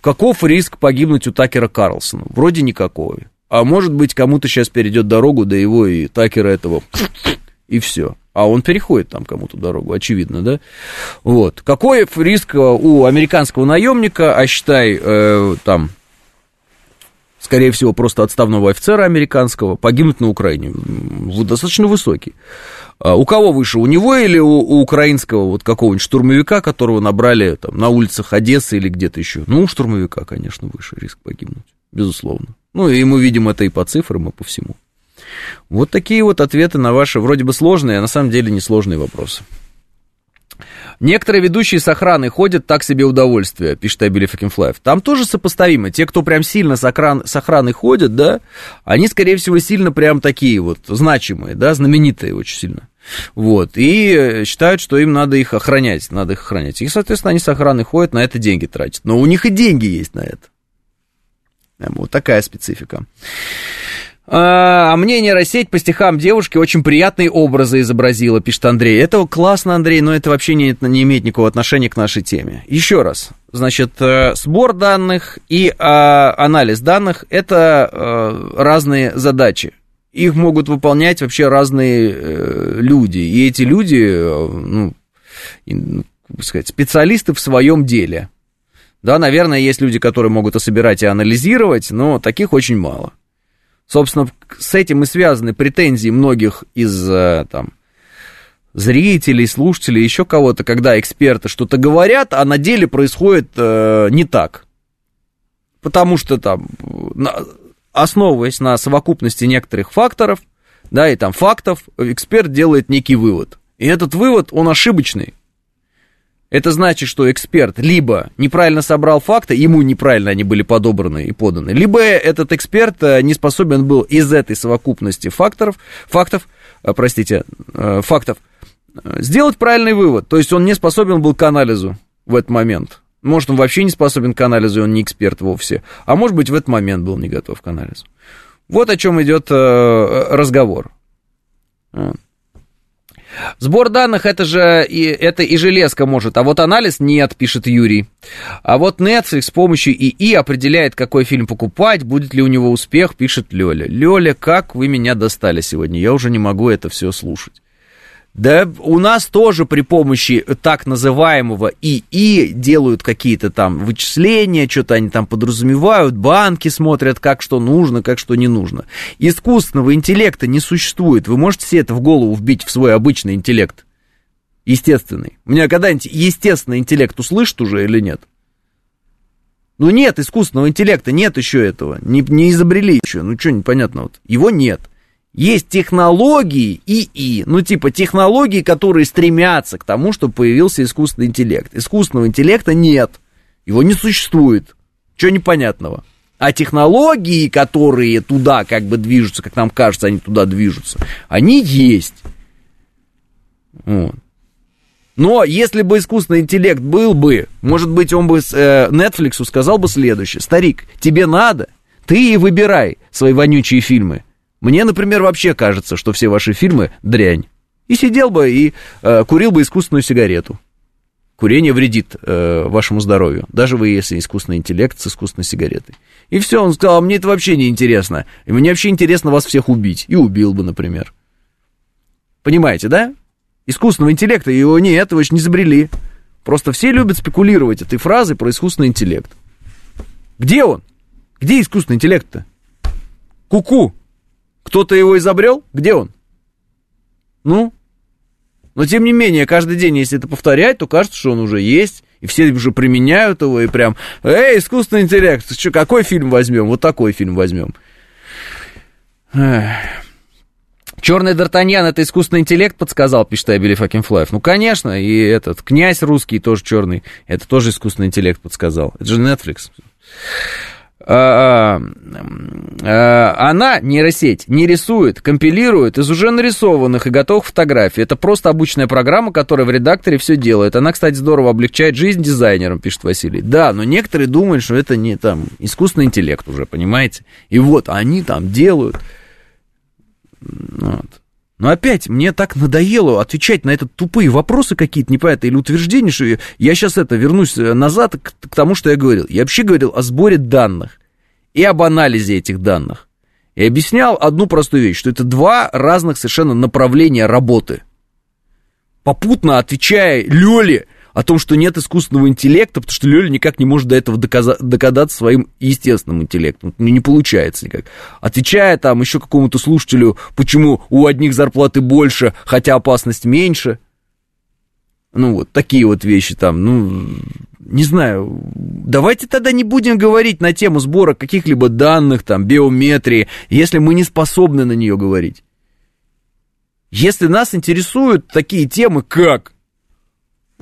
Каков риск погибнуть у Такера Карлсона? Вроде никакого. А может быть, кому-то сейчас перейдет дорогу до его и Такера этого. И все. А он переходит там кому-то дорогу, очевидно, да? Вот. Какой риск у американского наемника, а считай, э, там, скорее всего, просто отставного офицера американского, погибнуть на Украине? Достаточно высокий. А у кого выше, у него или у, у украинского вот какого-нибудь штурмовика, которого набрали там, на улицах Одессы или где-то еще? Ну, у штурмовика, конечно, выше риск погибнуть, безусловно. Ну, и мы видим это и по цифрам, и по всему. Вот такие вот ответы на ваши вроде бы сложные, а на самом деле несложные вопросы. Некоторые ведущие с охраной ходят так себе удовольствие, пишет Абили Факинфлаев. Там тоже сопоставимо. Те, кто прям сильно с, охран, с охраной ходят, да, они, скорее всего, сильно прям такие вот значимые, да, знаменитые очень сильно. Вот, и считают, что им надо их охранять, надо их охранять. И, соответственно, они с охраной ходят, на это деньги тратят. Но у них и деньги есть на это. Вот такая специфика. А, а мне нейросеть по стихам девушки очень приятные образы изобразила, пишет Андрей. Это классно, Андрей, но это вообще не, не имеет никакого отношения к нашей теме. Еще раз, значит, э, сбор данных и а, анализ данных – это а, разные задачи. Их могут выполнять вообще разные э, люди. И эти люди, э, ну, как сказать, специалисты в своем деле. Да, наверное, есть люди, которые могут и собирать, и анализировать, но таких очень мало. Собственно, с этим и связаны претензии многих из э, там, зрителей, слушателей, еще кого-то, когда эксперты что-то говорят, а на деле происходит э, не так. Потому что там, основываясь на совокупности некоторых факторов, да, и там фактов, эксперт делает некий вывод. И этот вывод, он ошибочный. Это значит, что эксперт либо неправильно собрал факты, ему неправильно они были подобраны и поданы, либо этот эксперт э, не способен был из этой совокупности факторов, фактов, э, простите, э, фактов, сделать правильный вывод. То есть он не способен был к анализу в этот момент. Может, он вообще не способен к анализу, и он не эксперт вовсе. А может быть, в этот момент был не готов к анализу. Вот о чем идет разговор. Сбор данных это же и, это и железка может, а вот анализ нет, пишет Юрий. А вот Netflix с помощью ИИ определяет, какой фильм покупать, будет ли у него успех, пишет Лёля. Лёля, как вы меня достали сегодня, я уже не могу это все слушать. Да у нас тоже при помощи так называемого ИИ делают какие-то там вычисления, что-то они там подразумевают, банки смотрят, как что нужно, как что не нужно. Искусственного интеллекта не существует. Вы можете себе это в голову вбить в свой обычный интеллект? Естественный. У меня когда-нибудь естественный интеллект услышит уже или нет? Ну нет искусственного интеллекта, нет еще этого. Не, не изобрели еще. Ну что непонятно вот. Его нет. Есть технологии ИИ, ну типа технологии, которые стремятся к тому, чтобы появился искусственный интеллект. Искусственного интеллекта нет, его не существует. Чего непонятного? А технологии, которые туда как бы движутся, как нам кажется, они туда движутся, они есть. Вот. Но если бы искусственный интеллект был бы, может быть, он бы э, Netflix сказал бы следующее. Старик, тебе надо, ты и выбирай свои вонючие фильмы. Мне, например, вообще кажется, что все ваши фильмы дрянь. И сидел бы и э, курил бы искусственную сигарету. Курение вредит э, вашему здоровью, даже вы, если искусственный интеллект с искусственной сигаретой. И все, он сказал, «А мне это вообще не интересно. И мне вообще интересно вас всех убить. И убил бы, например. Понимаете, да? Искусственного интеллекта его нет, его еще не изобрели. Просто все любят спекулировать этой фразой про искусственный интеллект. Где он? Где искусственный интеллект-то? Ку-ку. Кто-то его изобрел? Где он? Ну? Но тем не менее, каждый день, если это повторять, то кажется, что он уже есть, и все уже применяют его, и прям, эй, искусственный интеллект, что, какой фильм возьмем? Вот такой фильм возьмем. Черный Д'Артаньян это искусственный интеллект подсказал, пишет Абели Факинфлаев. Ну, конечно, и этот князь русский тоже черный, это тоже искусственный интеллект подсказал. Это же Netflix. А, а, а, она, нейросеть, не рисует, компилирует из уже нарисованных и готовых фотографий. Это просто обычная программа, которая в редакторе все делает. Она, кстати, здорово облегчает жизнь дизайнерам, пишет Василий. Да, но некоторые думают, что это не там искусственный интеллект уже, понимаете? И вот они там делают. Вот. Но опять, мне так надоело отвечать на это тупые вопросы какие-то непонятные или утверждения, что я, я сейчас это вернусь э, назад к, к тому, что я говорил. Я вообще говорил о сборе данных и об анализе этих данных. И объяснял одну простую вещь, что это два разных совершенно направления работы. Попутно отвечая Лёле о том, что нет искусственного интеллекта, потому что Лёля никак не может до этого доказа- догадаться своим естественным интеллектом. Не, не получается никак. Отвечая там еще какому-то слушателю, почему у одних зарплаты больше, хотя опасность меньше. Ну, вот такие вот вещи там, ну, не знаю, давайте тогда не будем говорить на тему сбора каких-либо данных, там, биометрии, если мы не способны на нее говорить. Если нас интересуют такие темы, как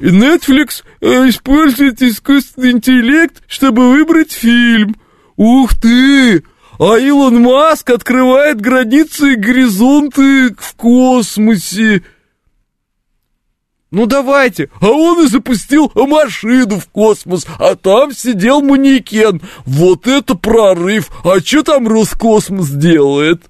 Netflix э, использует искусственный интеллект, чтобы выбрать фильм. Ух ты! А Илон Маск открывает границы и горизонты в космосе. Ну давайте, а он и запустил машину в космос, а там сидел манекен. Вот это прорыв! А что там Роскосмос делает?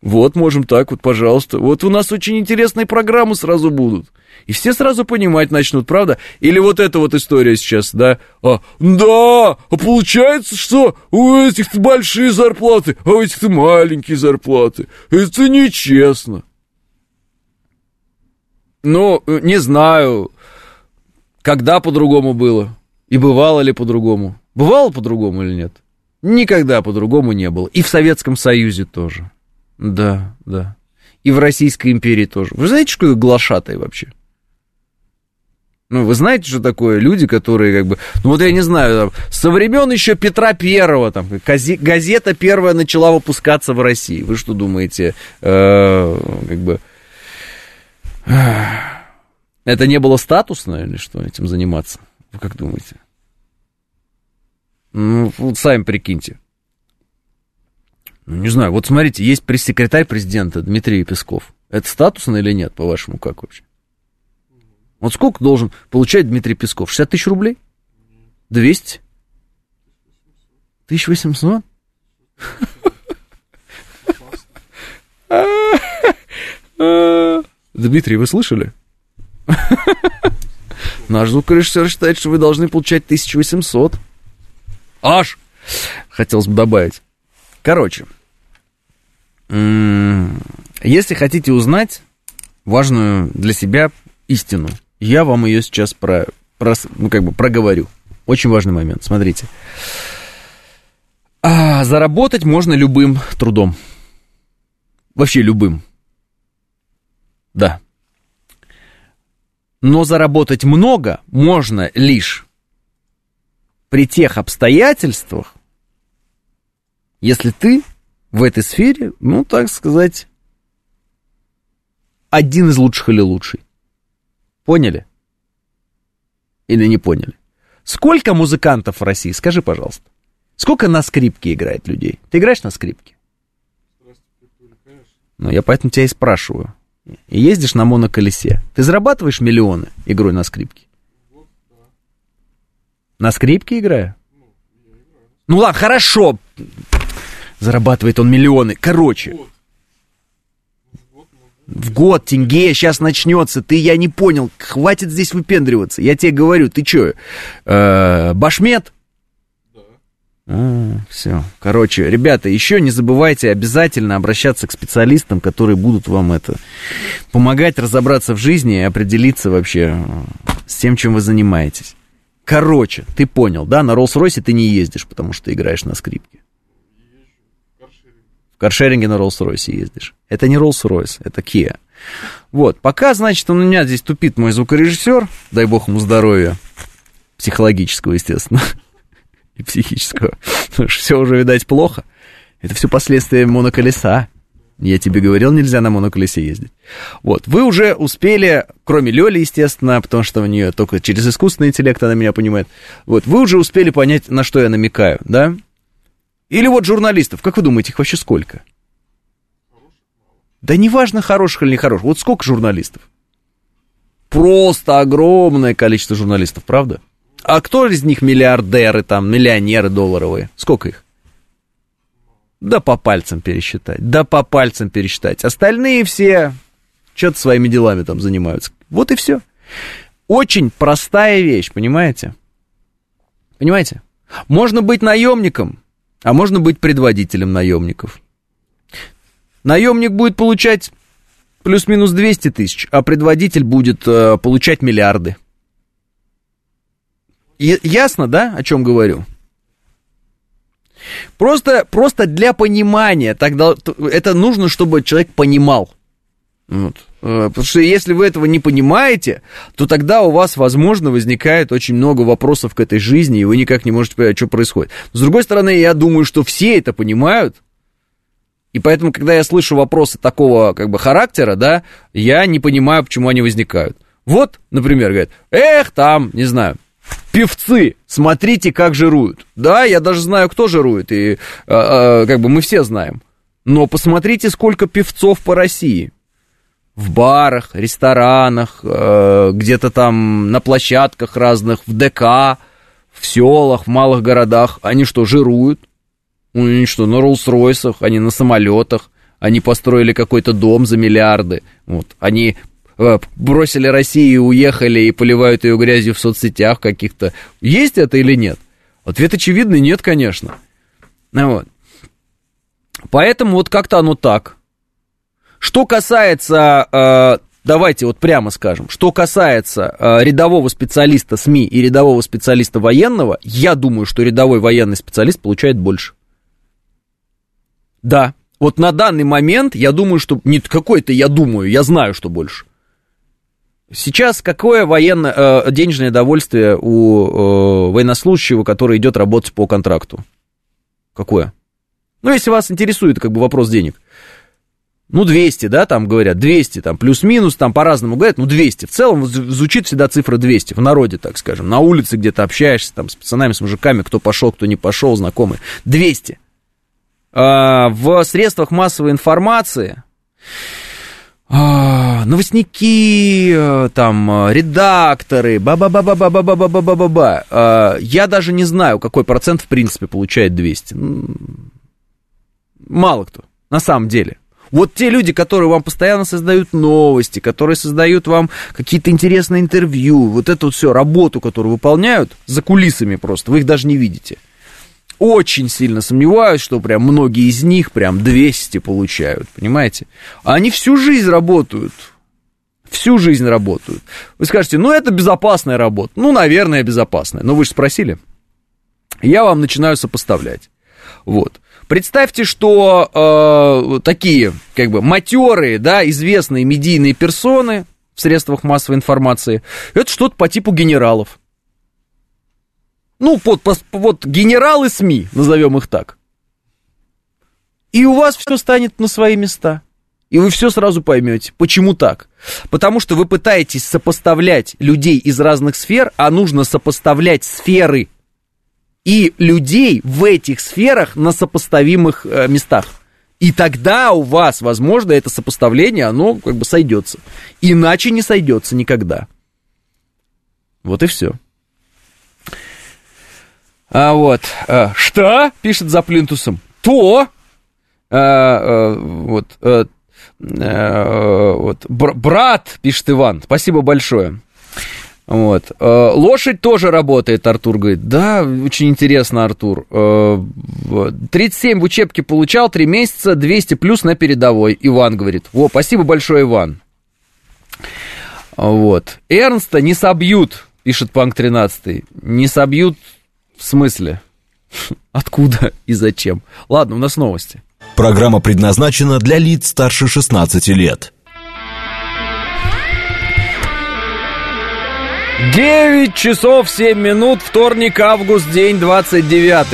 Вот, можем так вот, пожалуйста. Вот у нас очень интересные программы сразу будут. И все сразу понимать начнут, правда? Или вот эта вот история сейчас, да? А, да, а получается, что у этих-то большие зарплаты, а у этих-то маленькие зарплаты. Это нечестно. Ну, не знаю, когда по-другому было. И бывало ли по-другому. Бывало по-другому или нет? Никогда по-другому не было. И в Советском Союзе тоже. Да, да. И в Российской империи тоже. Вы знаете, что такое глашатай вообще? Ну, вы знаете, что такое люди, которые как бы, ну вот я не знаю, там, со времен еще Петра Первого, там, газета первая начала выпускаться в России. Вы что думаете, э, как бы, это не было статусно или что этим заниматься? Вы как думаете? Ну, вот сами прикиньте. Ну, не знаю, вот смотрите, есть пресс-секретарь президента Дмитрий Песков. Это статусно или нет, по-вашему, как вообще? Вот сколько должен получать Дмитрий Песков? 60 тысяч рублей? 200? 1800? Дмитрий, вы слышали? Наш звукорежиссер считает, что вы должны получать 1800. Аж! Хотелось бы добавить. Короче, если хотите узнать важную для себя истину, я вам ее сейчас про, про, ну, как бы проговорю. Очень важный момент. Смотрите. А, заработать можно любым трудом. Вообще любым. Да. Но заработать много можно лишь при тех обстоятельствах, если ты в этой сфере, ну, так сказать, один из лучших или лучший. Поняли? Или не поняли? Сколько музыкантов в России? Скажи, пожалуйста. Сколько на скрипке играет людей? Ты играешь на скрипке? Ну, я поэтому тебя и спрашиваю. И ездишь на моноколесе. Ты зарабатываешь миллионы игрой на скрипке? На скрипке играю? Ну ладно, хорошо. Зарабатывает он миллионы. Короче, в год тенге сейчас начнется. Ты, я не понял, хватит здесь выпендриваться. Я тебе говорю, ты что, э, башмет? А, все. Короче, ребята, еще не забывайте обязательно обращаться к специалистам, которые будут вам это помогать разобраться в жизни и определиться вообще с тем, чем вы занимаетесь. Короче, ты понял, да? На Роллс-Ройсе ты не ездишь, потому что играешь на скрипке. Каршеринге на Роллс-Ройсе ездишь. Это не Роллс-Ройс, это Kia. Вот, пока, значит, у меня здесь тупит мой звукорежиссер, дай бог ему здоровья, психологического, естественно, и психического, потому что все уже, видать, плохо. Это все последствия моноколеса. Я тебе говорил, нельзя на моноколесе ездить. Вот, вы уже успели, кроме Лёли, естественно, потому что у нее только через искусственный интеллект она меня понимает. Вот, вы уже успели понять, на что я намекаю, да? Или вот журналистов, как вы думаете, их вообще сколько? Да неважно, хороших или нехороших. Вот сколько журналистов? Просто огромное количество журналистов, правда? А кто из них миллиардеры, там, миллионеры долларовые? Сколько их? Да по пальцам пересчитать, да по пальцам пересчитать. Остальные все что-то своими делами там занимаются. Вот и все. Очень простая вещь, понимаете? Понимаете? Можно быть наемником, а можно быть предводителем наемников. Наемник будет получать плюс-минус 200 тысяч, а предводитель будет э, получать миллиарды. И, ясно, да, о чем говорю? Просто, просто для понимания, тогда это нужно, чтобы человек понимал. Вот. Э, потому что если вы этого не понимаете, то тогда у вас, возможно, возникает очень много вопросов к этой жизни, и вы никак не можете понять, что происходит. С другой стороны, я думаю, что все это понимают, и поэтому, когда я слышу вопросы такого как бы характера, да, я не понимаю, почему они возникают. Вот, например, говорят, эх, там, не знаю, певцы, смотрите, как жируют. Да, я даже знаю, кто жирует, и э, э, как бы мы все знаем. Но посмотрите, сколько певцов по России. В барах, ресторанах, э, где-то там на площадках разных, в ДК, в селах, в малых городах. Они что, жируют? Ну, они что, на Роллс-Ройсах, они на самолетах, они построили какой-то дом за миллиарды. Вот. Они э, бросили Россию, уехали и поливают ее грязью в соцсетях каких-то. Есть это или нет? Ответ очевидный, нет, конечно. Вот. Поэтому вот как-то оно так. Что касается, э, давайте вот прямо скажем, что касается э, рядового специалиста СМИ и рядового специалиста военного, я думаю, что рядовой военный специалист получает больше. Да. Вот на данный момент я думаю, что... Не какой-то я думаю, я знаю, что больше. Сейчас какое военное э, денежное довольствие у э, военнослужащего, который идет работать по контракту? Какое? Ну, если вас интересует как бы вопрос денег. Ну, 200, да, там говорят, 200, там, плюс-минус, там по-разному говорят, ну, 200. В целом звучит всегда цифра 200, в народе, так скажем. На улице где-то общаешься, там, с пацанами, с мужиками, кто пошел, кто не пошел, знакомый. 200. А, в средствах массовой информации а, новостники, э, там, редакторы, ба-ба-ба-ба-ба-ба-ба-ба-ба-ба. А, я даже не знаю, какой процент, в принципе, получает 200. Мало кто, на самом деле. Вот те люди, которые вам постоянно создают новости, которые создают вам какие-то интересные интервью, вот эту вот все работу, которую выполняют за кулисами просто, вы их даже не видите – очень сильно сомневаюсь, что прям многие из них прям 200 получают, понимаете? Они всю жизнь работают. Всю жизнь работают. Вы скажете, ну это безопасная работа. Ну, наверное, безопасная. Но вы же спросили. Я вам начинаю сопоставлять. Вот. Представьте, что э, такие, как бы, матерые, да, известные медийные персоны в средствах массовой информации, это что-то по типу генералов. Ну, вот, вот генералы СМИ, назовем их так. И у вас все станет на свои места. И вы все сразу поймете, почему так. Потому что вы пытаетесь сопоставлять людей из разных сфер, а нужно сопоставлять сферы и людей в этих сферах на сопоставимых э, местах. И тогда у вас, возможно, это сопоставление, оно как бы сойдется. Иначе не сойдется никогда. Вот и все. А, вот. А, что? Пишет за плинтусом. То. А, а, вот. А, вот. Бр- брат, пишет Иван. Спасибо большое. Вот. А, лошадь тоже работает, Артур говорит. Да, очень интересно, Артур. 37 в учебке получал, 3 месяца, 200 плюс на передовой. Иван говорит. Во, спасибо большое, Иван. Вот. Эрнста не собьют, пишет Панк 13. Не собьют в смысле? Откуда и зачем? Ладно, у нас новости. Программа предназначена для лиц старше 16 лет. 9 часов 7 минут, вторник, август, день 29.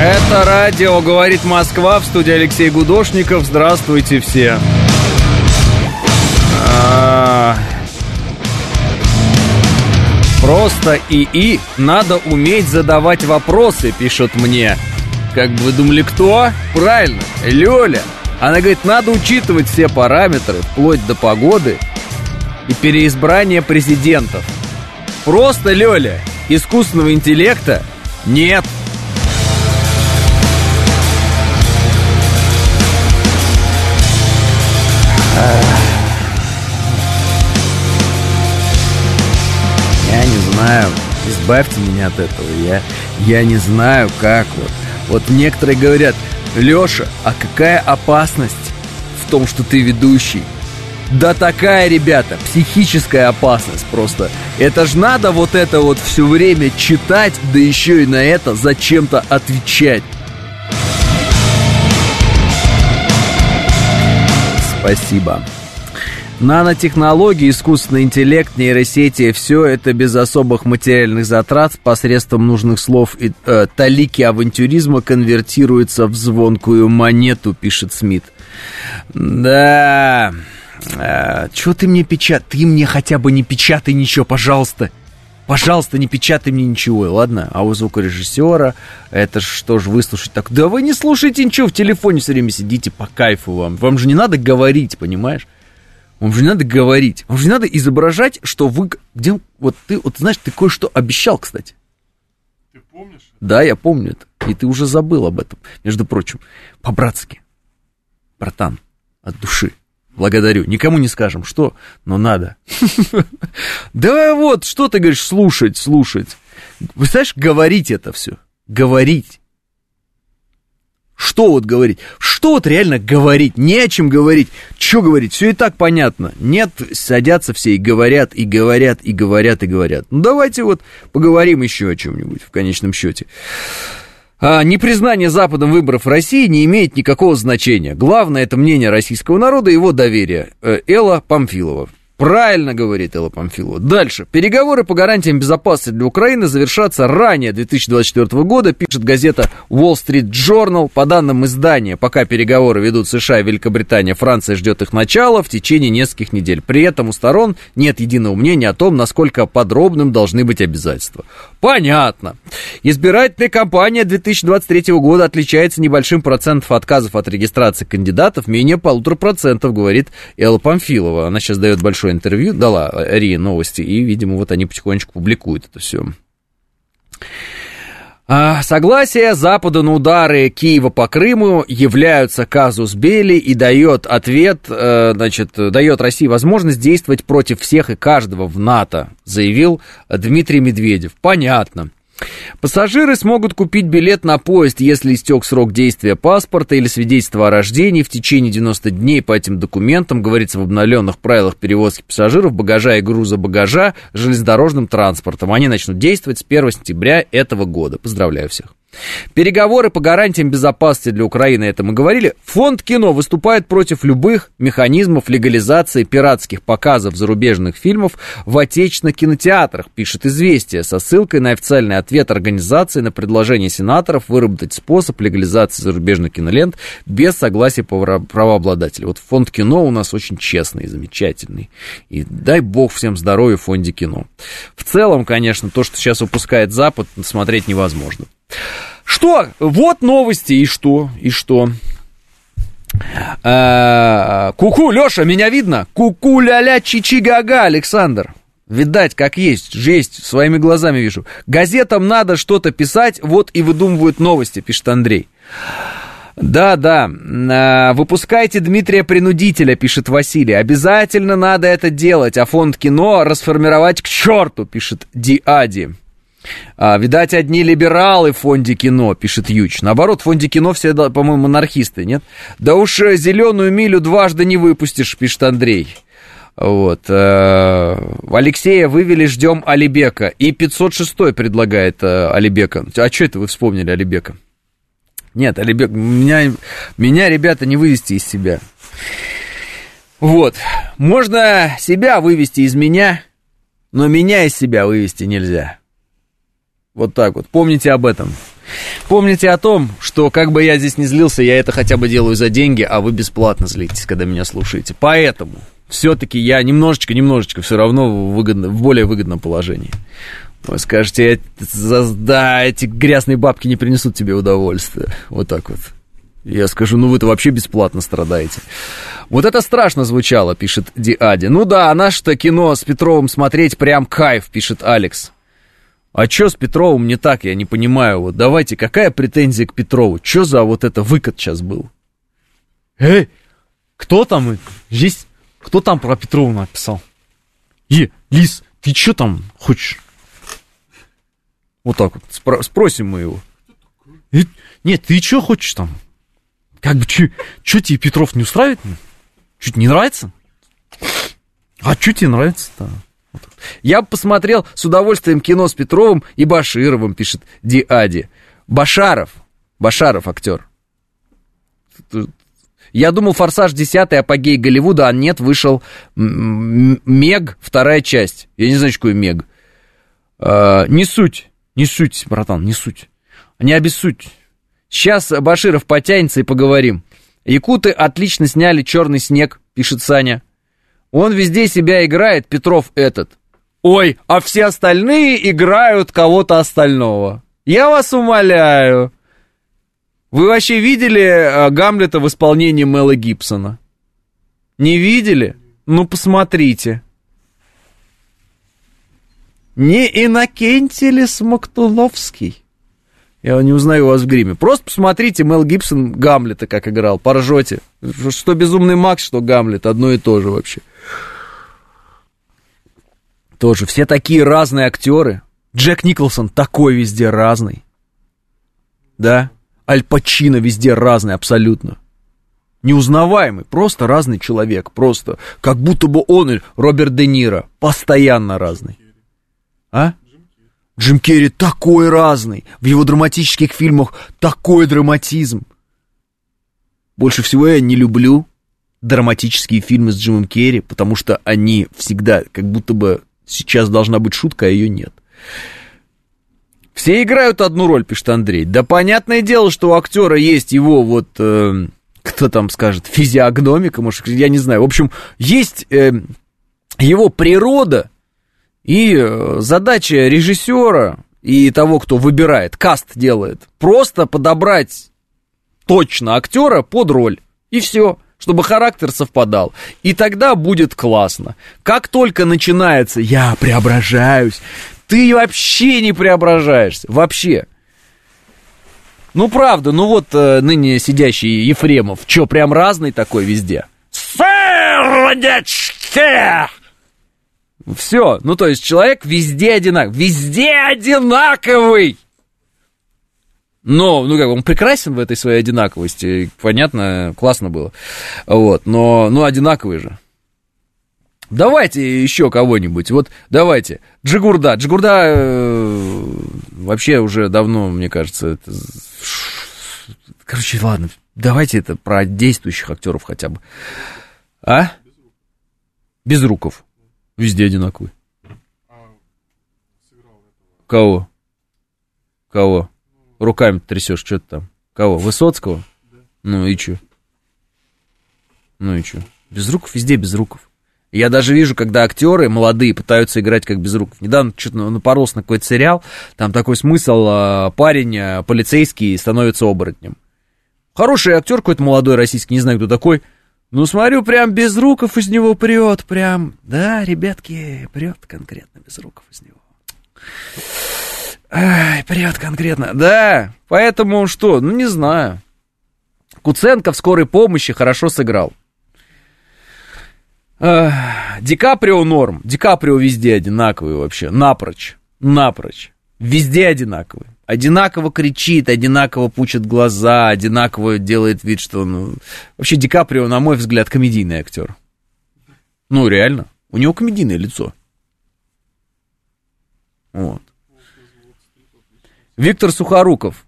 Это радио «Говорит Москва» в студии Алексей Гудошников. Здравствуйте все. А... Просто ИИ надо уметь задавать вопросы, пишут мне. Как бы вы думали, кто? Правильно, Лёля. Она говорит, надо учитывать все параметры, вплоть до погоды и переизбрания президентов. Просто, Лёля, искусственного интеллекта нет. Я не знаю, избавьте меня от этого. Я, я не знаю, как вот. Вот некоторые говорят, Леша, а какая опасность в том, что ты ведущий? Да такая, ребята, психическая опасность просто. Это ж надо вот это вот все время читать, да еще и на это зачем-то отвечать. Спасибо. Нанотехнологии, искусственный интеллект, нейросети, все это без особых материальных затрат посредством нужных слов и э, талики авантюризма конвертируется в звонкую монету, пишет Смит. Да, э, что ты мне печат? Ты мне хотя бы не печатай ничего, пожалуйста. Пожалуйста, не печатай мне ничего, ладно? А у звукорежиссера, это что ж выслушать так? Да вы не слушайте ничего, в телефоне все время сидите по кайфу вам. Вам же не надо говорить, понимаешь? Вам же не надо говорить. Вам же не надо изображать, что вы... Где... Вот ты, вот знаешь, ты кое-что обещал, кстати. Ты помнишь? Да, я помню это. И ты уже забыл об этом. Между прочим, по-братски. Братан, от души. Благодарю. Никому не скажем, что, но надо. Да вот, что ты говоришь, слушать, слушать. Знаешь, говорить это все. Говорить. Что вот говорить? Что вот реально говорить? Не о чем говорить. Что говорить? Все и так понятно. Нет, садятся все и говорят, и говорят, и говорят, и говорят. Ну давайте вот поговорим еще о чем-нибудь в конечном счете. А, непризнание Западом выборов в России не имеет никакого значения. Главное это мнение российского народа и его доверие. Э, Элла Памфилова. Правильно говорит Элла Памфилова. Дальше. Переговоры по гарантиям безопасности для Украины завершатся ранее 2024 года, пишет газета Wall Street Journal. По данным издания, пока переговоры ведут США и Великобритания, Франция ждет их начала в течение нескольких недель. При этом у сторон нет единого мнения о том, насколько подробным должны быть обязательства. Понятно. Избирательная кампания 2023 года отличается небольшим процентом отказов от регистрации кандидатов, менее полутора процентов, говорит Элла Памфилова. Она сейчас дает большое интервью, дала РИА новости, и, видимо, вот они потихонечку публикуют это все. А, согласие Запада на удары Киева по Крыму являются казус Бели и дает ответ, э, значит, дает России возможность действовать против всех и каждого в НАТО, заявил Дмитрий Медведев. Понятно. Пассажиры смогут купить билет на поезд, если истек срок действия паспорта или свидетельства о рождении в течение 90 дней по этим документам, говорится в обновленных правилах перевозки пассажиров, багажа и груза багажа железнодорожным транспортом. Они начнут действовать с 1 сентября этого года. Поздравляю всех. Переговоры по гарантиям безопасности для Украины, это мы говорили. Фонд кино выступает против любых механизмов легализации пиратских показов зарубежных фильмов в отечественных кинотеатрах, пишет «Известия», со ссылкой на официальный ответ организации на предложение сенаторов выработать способ легализации зарубежных кинолент без согласия правообладателя. Вот фонд кино у нас очень честный и замечательный. И дай бог всем здоровья в фонде кино. В целом, конечно, то, что сейчас выпускает Запад, смотреть невозможно. Что? Вот новости, и что? И что? А, Куку, Леша, меня видно? Куку ля-ля чичи-гага, Александр. Видать, как есть, жесть, своими глазами вижу. Газетам надо что-то писать, вот и выдумывают новости, пишет Андрей. Да, да, а, выпускайте Дмитрия Принудителя, пишет Василий. Обязательно надо это делать, а фонд кино расформировать к черту, пишет Диади. А, видать, одни либералы в фонде кино, пишет Юч. Наоборот, в фонде кино все, по-моему, монархисты, нет? Да уж э, зеленую милю дважды не выпустишь, пишет Андрей. Вот. Э, Алексея вывели, ждем Алибека. И 506 предлагает э, Алибека. А что это вы вспомнили Алибека? Нет, Алибек, меня, меня, ребята, не вывести из себя. Вот. Можно себя вывести из меня, но меня из себя вывести нельзя. Вот так вот. Помните об этом. Помните о том, что как бы я здесь не злился, я это хотя бы делаю за деньги, а вы бесплатно злитесь, когда меня слушаете. Поэтому все-таки я немножечко, немножечко все равно выгодно, в более выгодном положении. Вы скажете, да, эти грязные бабки не принесут тебе удовольствия. Вот так вот. Я скажу, ну вы-то вообще бесплатно страдаете. Вот это страшно звучало, пишет Диади. Ну да, наше-то кино с Петровым смотреть прям кайф, пишет Алекс. А что с Петровым не так, я не понимаю. Вот давайте, какая претензия к Петрову? Что за вот это выкат сейчас был? Эй, кто там здесь? Кто там про Петрова написал? Е, Лис, ты что там хочешь? Вот так вот, спро- спросим мы его. И, нет, ты что хочешь там? Как бы, что тебе Петров не устраивает? Чуть не нравится? А что тебе нравится-то? Я бы посмотрел с удовольствием кино с Петровым и Башировым, пишет Диади. Башаров. Башаров актер. Я думал, «Форсаж 10» апогей Голливуда, а нет, вышел «Мег», вторая часть. Я не знаю, что «Мег». А, не суть, не суть, братан, не суть. Не обессудь. Сейчас Баширов потянется и поговорим. Якуты отлично сняли «Черный снег», пишет Саня. Он везде себя играет, Петров этот. Ой, а все остальные играют кого-то остального. Я вас умоляю. Вы вообще видели э, Гамлета в исполнении Мэла Гибсона? Не видели? Ну, посмотрите. Не Иннокентий ли Смоктуновский? Я не узнаю вас в гриме. Просто посмотрите Мел Гибсон Гамлета как играл, поржете. Что Безумный Макс, что Гамлет, одно и то же вообще. Тоже все такие разные актеры. Джек Николсон такой везде разный. Да? Аль Пачино везде разный абсолютно. Неузнаваемый, просто разный человек, просто как будто бы он Роберт Де Ниро, постоянно разный. А? Джим Керри такой разный, в его драматических фильмах такой драматизм. Больше всего я не люблю драматические фильмы с Джимом Керри, потому что они всегда как будто бы сейчас должна быть шутка, а ее нет. Все играют одну роль, пишет Андрей. Да понятное дело, что у актера есть его вот, э, кто там скажет, физиогномика, может, я не знаю. В общем, есть э, его природа и э, задача режиссера и того, кто выбирает, каст делает, просто подобрать точно актера под роль. И все чтобы характер совпадал. И тогда будет классно. Как только начинается «я преображаюсь», ты вообще не преображаешься. Вообще. Ну, правда, ну вот э, ныне сидящий Ефремов, что, прям разный такой везде? Сердечки! Все, ну то есть человек везде одинаковый, везде одинаковый! Но, ну как, он прекрасен в этой своей одинаковости, понятно, классно было. Вот, но, ну, одинаковый же. Давайте еще кого-нибудь. Вот давайте. Джигурда. Джигурда э, вообще уже давно, мне кажется, это... Короче, ладно. Давайте это про действующих актеров хотя бы. А? Безруков. Везде одинаковый. Кого? Кого? Руками трясешь, что ты там? Кого? Высоцкого? Да. Ну и чё? Ну и чё? Безруков везде Безруков. Я даже вижу, когда актеры молодые пытаются играть как Безруков. Недавно что-то напоролся на какой-то сериал, там такой смысл, а, парень а, полицейский становится оборотнем. Хороший актер какой-то молодой российский, не знаю, кто такой. Ну, смотрю, прям Безруков из него прет, прям. Да, ребятки, прет конкретно Безруков из него. Ай, прет конкретно. Да, поэтому что, ну не знаю. Куценко в скорой помощи хорошо сыграл. Ди Каприо норм. Ди Каприо везде одинаковый вообще. Напрочь. Напрочь. Везде одинаковый. Одинаково кричит, одинаково пучит глаза, одинаково делает вид, что он... Вообще Ди Каприо, на мой взгляд, комедийный актер. Ну, реально. У него комедийное лицо. Вот. Виктор Сухоруков.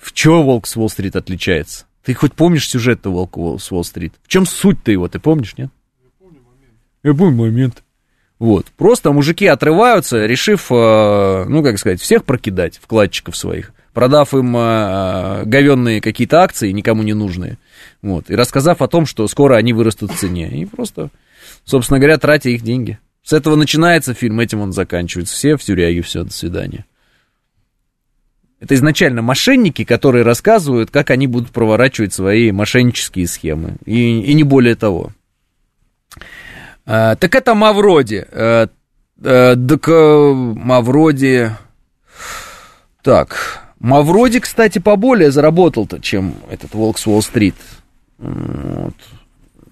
В чем Волк с Уолл-стрит отличается? Ты хоть помнишь сюжет-то Волка с Уолл-стрит? В чем суть-то его, ты помнишь, нет? Я помню момент. Вот. Просто мужики отрываются, решив, э, ну, как сказать, всех прокидать, вкладчиков своих, продав им э, говенные какие-то акции, никому не нужные, вот, и рассказав о том, что скоро они вырастут в цене. И просто, собственно говоря, тратя их деньги. С этого начинается фильм, этим он заканчивается. Все в тюряге, все, до свидания. Это изначально мошенники, которые рассказывают, как они будут проворачивать свои мошеннические схемы. И, и не более того. А, так это Мавроди. А, а, так Мавроди... Так, Мавроди, кстати, поболее заработал-то, чем этот Волк с Уолл-стрит. Вот.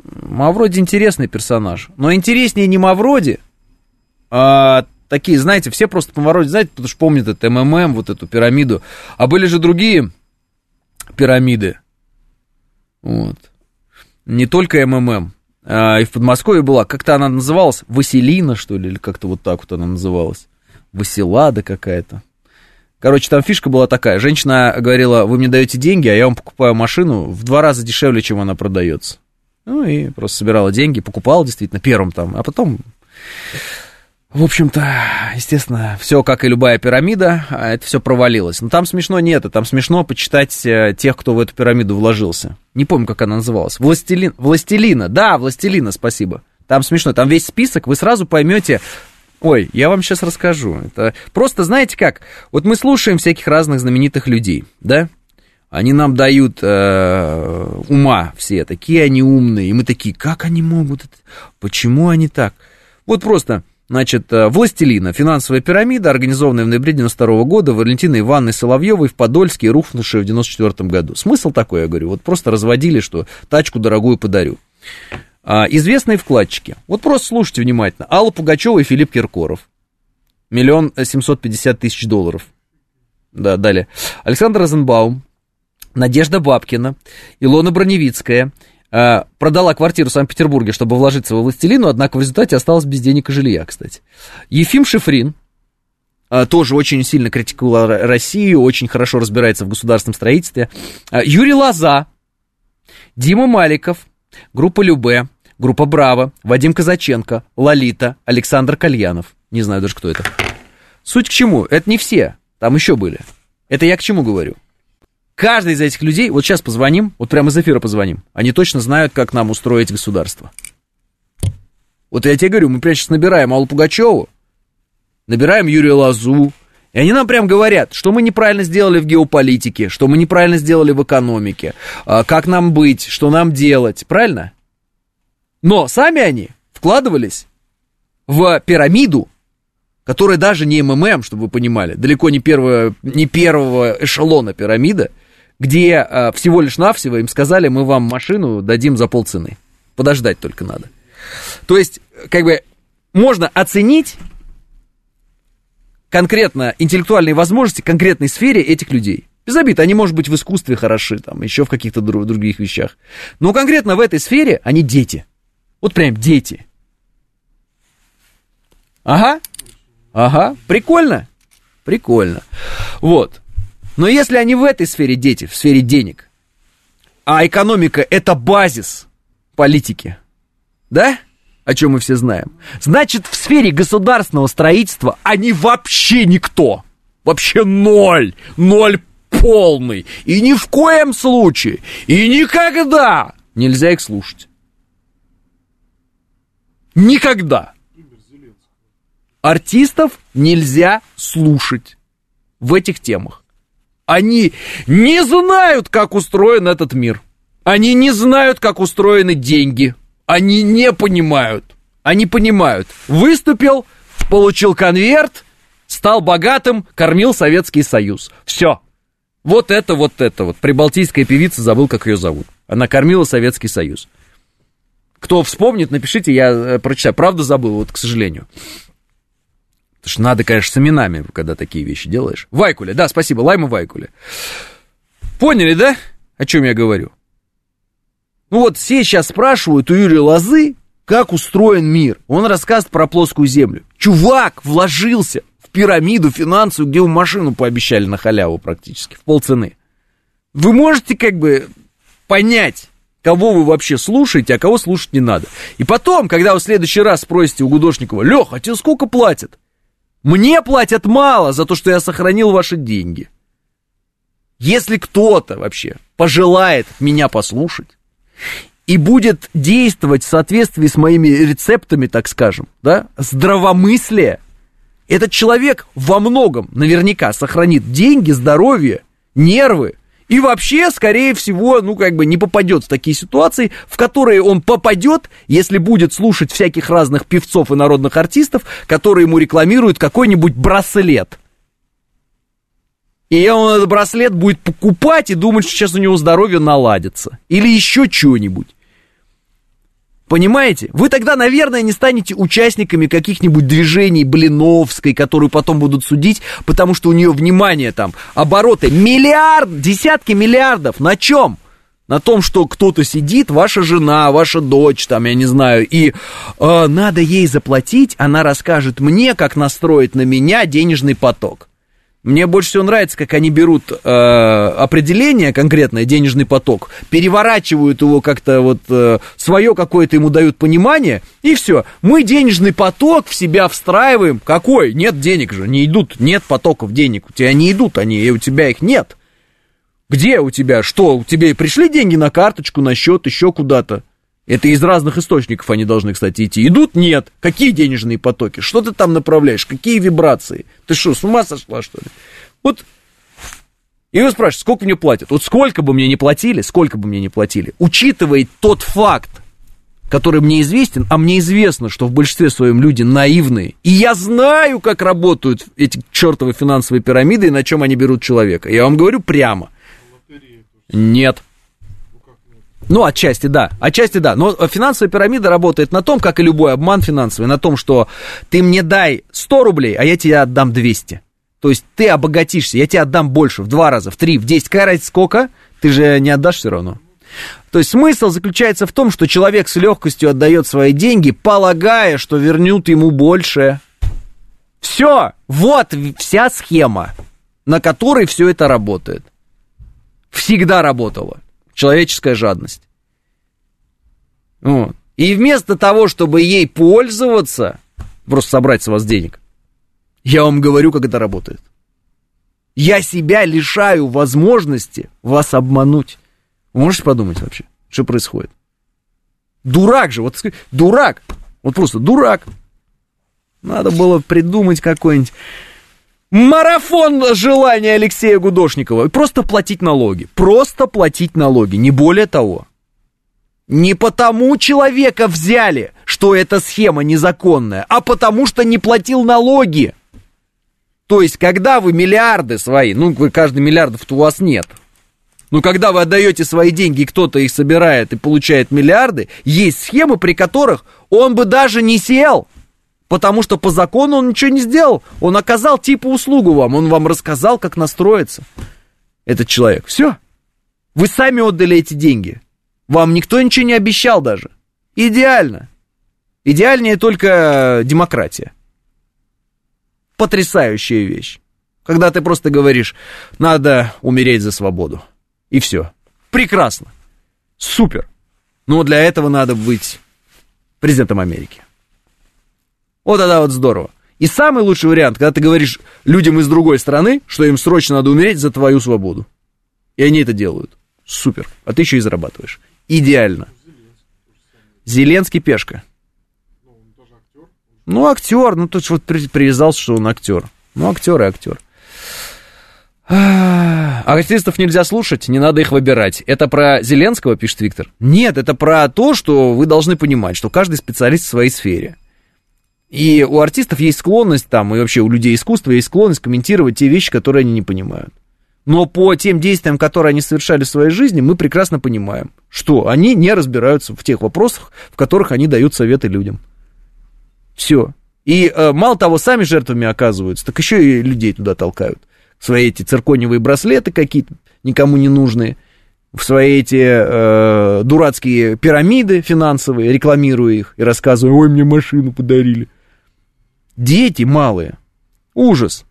Мавроди интересный персонаж. Но интереснее не Мавроди, а такие, знаете, все просто по Мавроди, знаете, потому что помнят это МММ, вот эту пирамиду. А были же другие пирамиды. Вот. Не только МММ. А, и в Подмосковье была, как-то она называлась, Василина, что ли, или как-то вот так вот она называлась. Василада какая-то. Короче, там фишка была такая. Женщина говорила, вы мне даете деньги, а я вам покупаю машину в два раза дешевле, чем она продается. Ну и просто собирала деньги, покупала действительно первым там, а потом в общем-то, естественно, все как и любая пирамида, а это все провалилось. Но там смешно нет, там смешно почитать э, тех, кто в эту пирамиду вложился. Не помню, как она называлась. Властелин, Властелина, да, Властелина, спасибо. Там смешно, там весь список, вы сразу поймете, Ой, я вам сейчас расскажу. Это просто, знаете как, вот мы слушаем всяких разных знаменитых людей, да? Они нам дают э, ума все, такие они умные, и мы такие, как они могут? Почему они так? Вот просто Значит, э, «Властелина», финансовая пирамида, организованная в ноябре 92 года Валентиной Ивановной Соловьевой в Подольске и рухнувшая в 94 году. Смысл такой, я говорю, вот просто разводили, что тачку дорогую подарю. А, известные вкладчики. Вот просто слушайте внимательно. Алла Пугачева и Филипп Киркоров. Миллион семьсот пятьдесят тысяч долларов. Да, далее. Александр Розенбаум, Надежда Бабкина, Илона Броневицкая, Э, продала квартиру в Санкт-Петербурге, чтобы вложиться во «Властелину», однако в результате осталась без денег и жилья, кстати. Ефим Шифрин, э, тоже очень сильно критиковал Россию, очень хорошо разбирается в государственном строительстве. Э, Юрий Лоза, Дима Маликов, группа Любе, группа Браво, Вадим Казаченко, Лолита, Александр Кальянов. Не знаю даже, кто это. Суть к чему? Это не все, там еще были. Это я к чему говорю? Каждый из этих людей, вот сейчас позвоним, вот прямо из эфира позвоним, они точно знают, как нам устроить государство. Вот я тебе говорю, мы прямо сейчас набираем Аллу Пугачеву, набираем Юрия Лазу, и они нам прям говорят, что мы неправильно сделали в геополитике, что мы неправильно сделали в экономике, а, как нам быть, что нам делать, правильно? Но сами они вкладывались в пирамиду, которая даже не МММ, чтобы вы понимали, далеко не, первого, не первого эшелона пирамида, где а, всего лишь навсего им сказали, мы вам машину дадим за полцены. Подождать только надо. То есть, как бы, можно оценить конкретно интеллектуальные возможности конкретной сфере этих людей. Без обид, они, может быть, в искусстве хороши, там, еще в каких-то друг, других вещах. Но конкретно в этой сфере они дети. Вот прям дети. Ага, ага, прикольно, прикольно. Вот. Но если они в этой сфере дети, в сфере денег, а экономика это базис политики, да? О чем мы все знаем. Значит, в сфере государственного строительства они вообще никто. Вообще ноль. Ноль полный. И ни в коем случае. И никогда нельзя их слушать. Никогда. Артистов нельзя слушать в этих темах. Они не знают, как устроен этот мир. Они не знают, как устроены деньги. Они не понимают. Они понимают. Выступил, получил конверт, стал богатым, кормил Советский Союз. Все. Вот это, вот это вот. Прибалтийская певица, забыл, как ее зовут. Она кормила Советский Союз. Кто вспомнит, напишите, я э, прочитаю. Правда забыл, вот, к сожалению. Потому что надо, конечно, с именами, когда такие вещи делаешь. Вайкуле, да, спасибо, Лайма Вайкуле. Поняли, да, о чем я говорю? Ну вот все сейчас спрашивают у Юрия Лозы, как устроен мир. Он рассказывает про плоскую землю. Чувак вложился в пирамиду финансовую, где ему машину пообещали на халяву практически, в полцены. Вы можете как бы понять, кого вы вообще слушаете, а кого слушать не надо. И потом, когда вы в следующий раз спросите у Гудошникова, Леха, а тебе сколько платят? Мне платят мало за то, что я сохранил ваши деньги. Если кто-то вообще пожелает меня послушать и будет действовать в соответствии с моими рецептами, так скажем, да, здравомыслие, этот человек во многом наверняка сохранит деньги, здоровье, нервы, и вообще, скорее всего, ну, как бы не попадет в такие ситуации, в которые он попадет, если будет слушать всяких разных певцов и народных артистов, которые ему рекламируют какой-нибудь браслет. И он этот браслет будет покупать и думать, что сейчас у него здоровье наладится. Или еще что-нибудь. Понимаете? Вы тогда, наверное, не станете участниками каких-нибудь движений Блиновской, которую потом будут судить, потому что у нее, внимание, там, обороты миллиард, десятки миллиардов. На чем? На том, что кто-то сидит, ваша жена, ваша дочь, там, я не знаю, и э, надо ей заплатить, она расскажет мне, как настроить на меня денежный поток. Мне больше всего нравится, как они берут э, определение конкретное, денежный поток, переворачивают его как-то вот э, свое какое-то ему дают понимание, и все. Мы денежный поток в себя встраиваем. Какой? Нет денег же, не идут, нет потоков денег. У тебя не идут они, и у тебя их нет. Где у тебя? Что? У тебя пришли деньги на карточку, на счет, еще куда-то? Это из разных источников они должны, кстати, идти. Идут? Нет. Какие денежные потоки? Что ты там направляешь? Какие вибрации? Ты что, с ума сошла, что ли? Вот. И вы спрашиваете, сколько мне платят? Вот сколько бы мне не платили, сколько бы мне не платили, учитывая тот факт, который мне известен, а мне известно, что в большинстве своем люди наивные, и я знаю, как работают эти чертовы финансовые пирамиды и на чем они берут человека. Я вам говорю прямо. Нет. Ну, отчасти да, отчасти да. Но финансовая пирамида работает на том, как и любой обман финансовый, на том, что ты мне дай 100 рублей, а я тебе отдам 200. То есть ты обогатишься, я тебе отдам больше, в два раза, в три, в десять. Какая разница сколько? Ты же не отдашь все равно. То есть смысл заключается в том, что человек с легкостью отдает свои деньги, полагая, что вернут ему больше. Все, вот вся схема, на которой все это работает. Всегда работала человеческая жадность. Вот. И вместо того, чтобы ей пользоваться, просто собрать с вас денег, я вам говорю, как это работает. Я себя лишаю возможности вас обмануть. Вы можете подумать вообще, что происходит? Дурак же, вот дурак, вот просто дурак. Надо было придумать какой-нибудь Марафон желания Алексея Гудошникова. Просто платить налоги. Просто платить налоги, не более того. Не потому человека взяли, что эта схема незаконная, а потому что не платил налоги. То есть, когда вы миллиарды свои, ну, вы каждый миллиардов-то у вас нет, но когда вы отдаете свои деньги, и кто-то их собирает и получает миллиарды, есть схемы, при которых он бы даже не сел Потому что по закону он ничего не сделал. Он оказал типа услугу вам. Он вам рассказал, как настроиться. Этот человек. Все. Вы сами отдали эти деньги. Вам никто ничего не обещал даже. Идеально. Идеальнее только демократия. Потрясающая вещь. Когда ты просто говоришь, надо умереть за свободу. И все. Прекрасно. Супер. Но для этого надо быть президентом Америки. Вот тогда вот здорово. И самый лучший вариант, когда ты говоришь людям из другой страны, что им срочно надо умереть за твою свободу. И они это делают. Супер. А ты еще и зарабатываешь. Идеально. Зеленский пешка. Ну, актер. Ну, тут вот привязался, что он актер. Ну, актер и актер. А артистов нельзя слушать, не надо их выбирать. Это про Зеленского, пишет Виктор. Нет, это про то, что вы должны понимать, что каждый специалист в своей сфере. И у артистов есть склонность там, и вообще у людей искусства есть склонность комментировать те вещи, которые они не понимают. Но по тем действиям, которые они совершали в своей жизни, мы прекрасно понимаем, что они не разбираются в тех вопросах, в которых они дают советы людям. Все. И э, мало того, сами жертвами оказываются, так еще и людей туда толкают. Свои эти цирконевые браслеты какие-то никому не нужные, в свои эти э, дурацкие пирамиды финансовые, рекламируя их и рассказывая, ой, мне машину подарили. Дети малые. Ужас.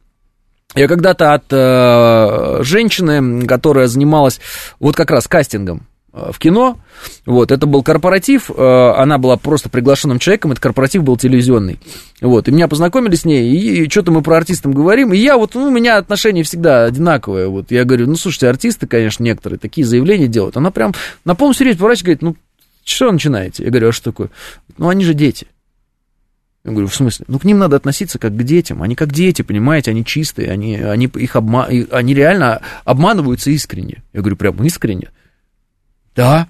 Я когда-то от э, женщины, которая занималась вот как раз кастингом э, в кино, вот, это был корпоратив, э, она была просто приглашенным человеком, этот корпоратив был телевизионный, вот, и меня познакомили с ней, и, и что-то мы про артистов говорим, и я вот, ну, у меня отношения всегда одинаковые, вот, я говорю, ну, слушайте, артисты, конечно, некоторые такие заявления делают, она прям на полном серьезе поворачивает, говорит, ну, что начинаете? Я говорю, а что такое? Ну, они же дети. Я говорю, в смысле? Ну, к ним надо относиться как к детям. Они как дети, понимаете, они чистые, они, они, их обма... они реально обманываются искренне. Я говорю, прям искренне. Да.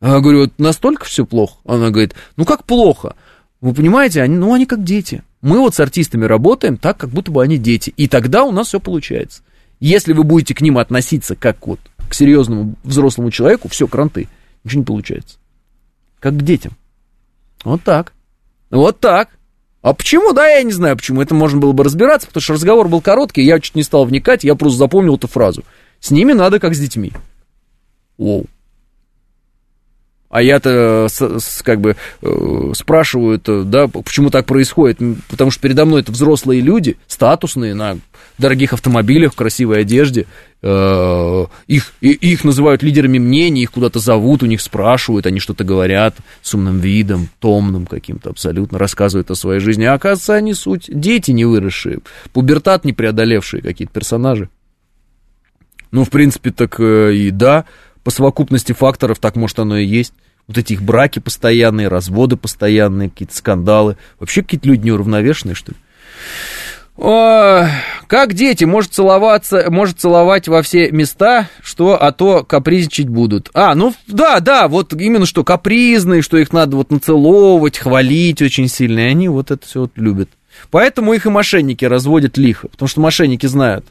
Я говорю, вот настолько все плохо? Она говорит, ну как плохо? Вы понимаете, они, ну они как дети. Мы вот с артистами работаем так, как будто бы они дети. И тогда у нас все получается. Если вы будете к ним относиться как вот к серьезному взрослому человеку, все, кранты. Ничего не получается. Как к детям. Вот так. Вот так. А почему? Да, я не знаю почему. Это можно было бы разбираться, потому что разговор был короткий, я чуть не стал вникать, я просто запомнил эту фразу. С ними надо как с детьми. Оу. А я-то как бы э, спрашиваю, да, почему так происходит? Потому что передо мной это взрослые люди, статусные, на дорогих автомобилях, в красивой одежде. Э, их, их называют лидерами мнений, их куда-то зовут, у них спрашивают, они что-то говорят с умным видом, томным каким-то абсолютно, рассказывают о своей жизни. А оказывается, они суть дети не выросшие, пубертат не преодолевшие какие-то персонажи. Ну, в принципе, так э, и да, по совокупности факторов так, может, оно и есть. Вот эти их браки постоянные, разводы постоянные, какие-то скандалы. Вообще какие-то люди неуравновешенные, что ли. О, как дети, может целоваться, может целовать во все места, что, а то капризничать будут. А, ну да, да, вот именно что капризные, что их надо вот нацеловывать, хвалить очень сильно, и они вот это все вот любят. Поэтому их и мошенники разводят лихо, потому что мошенники знают,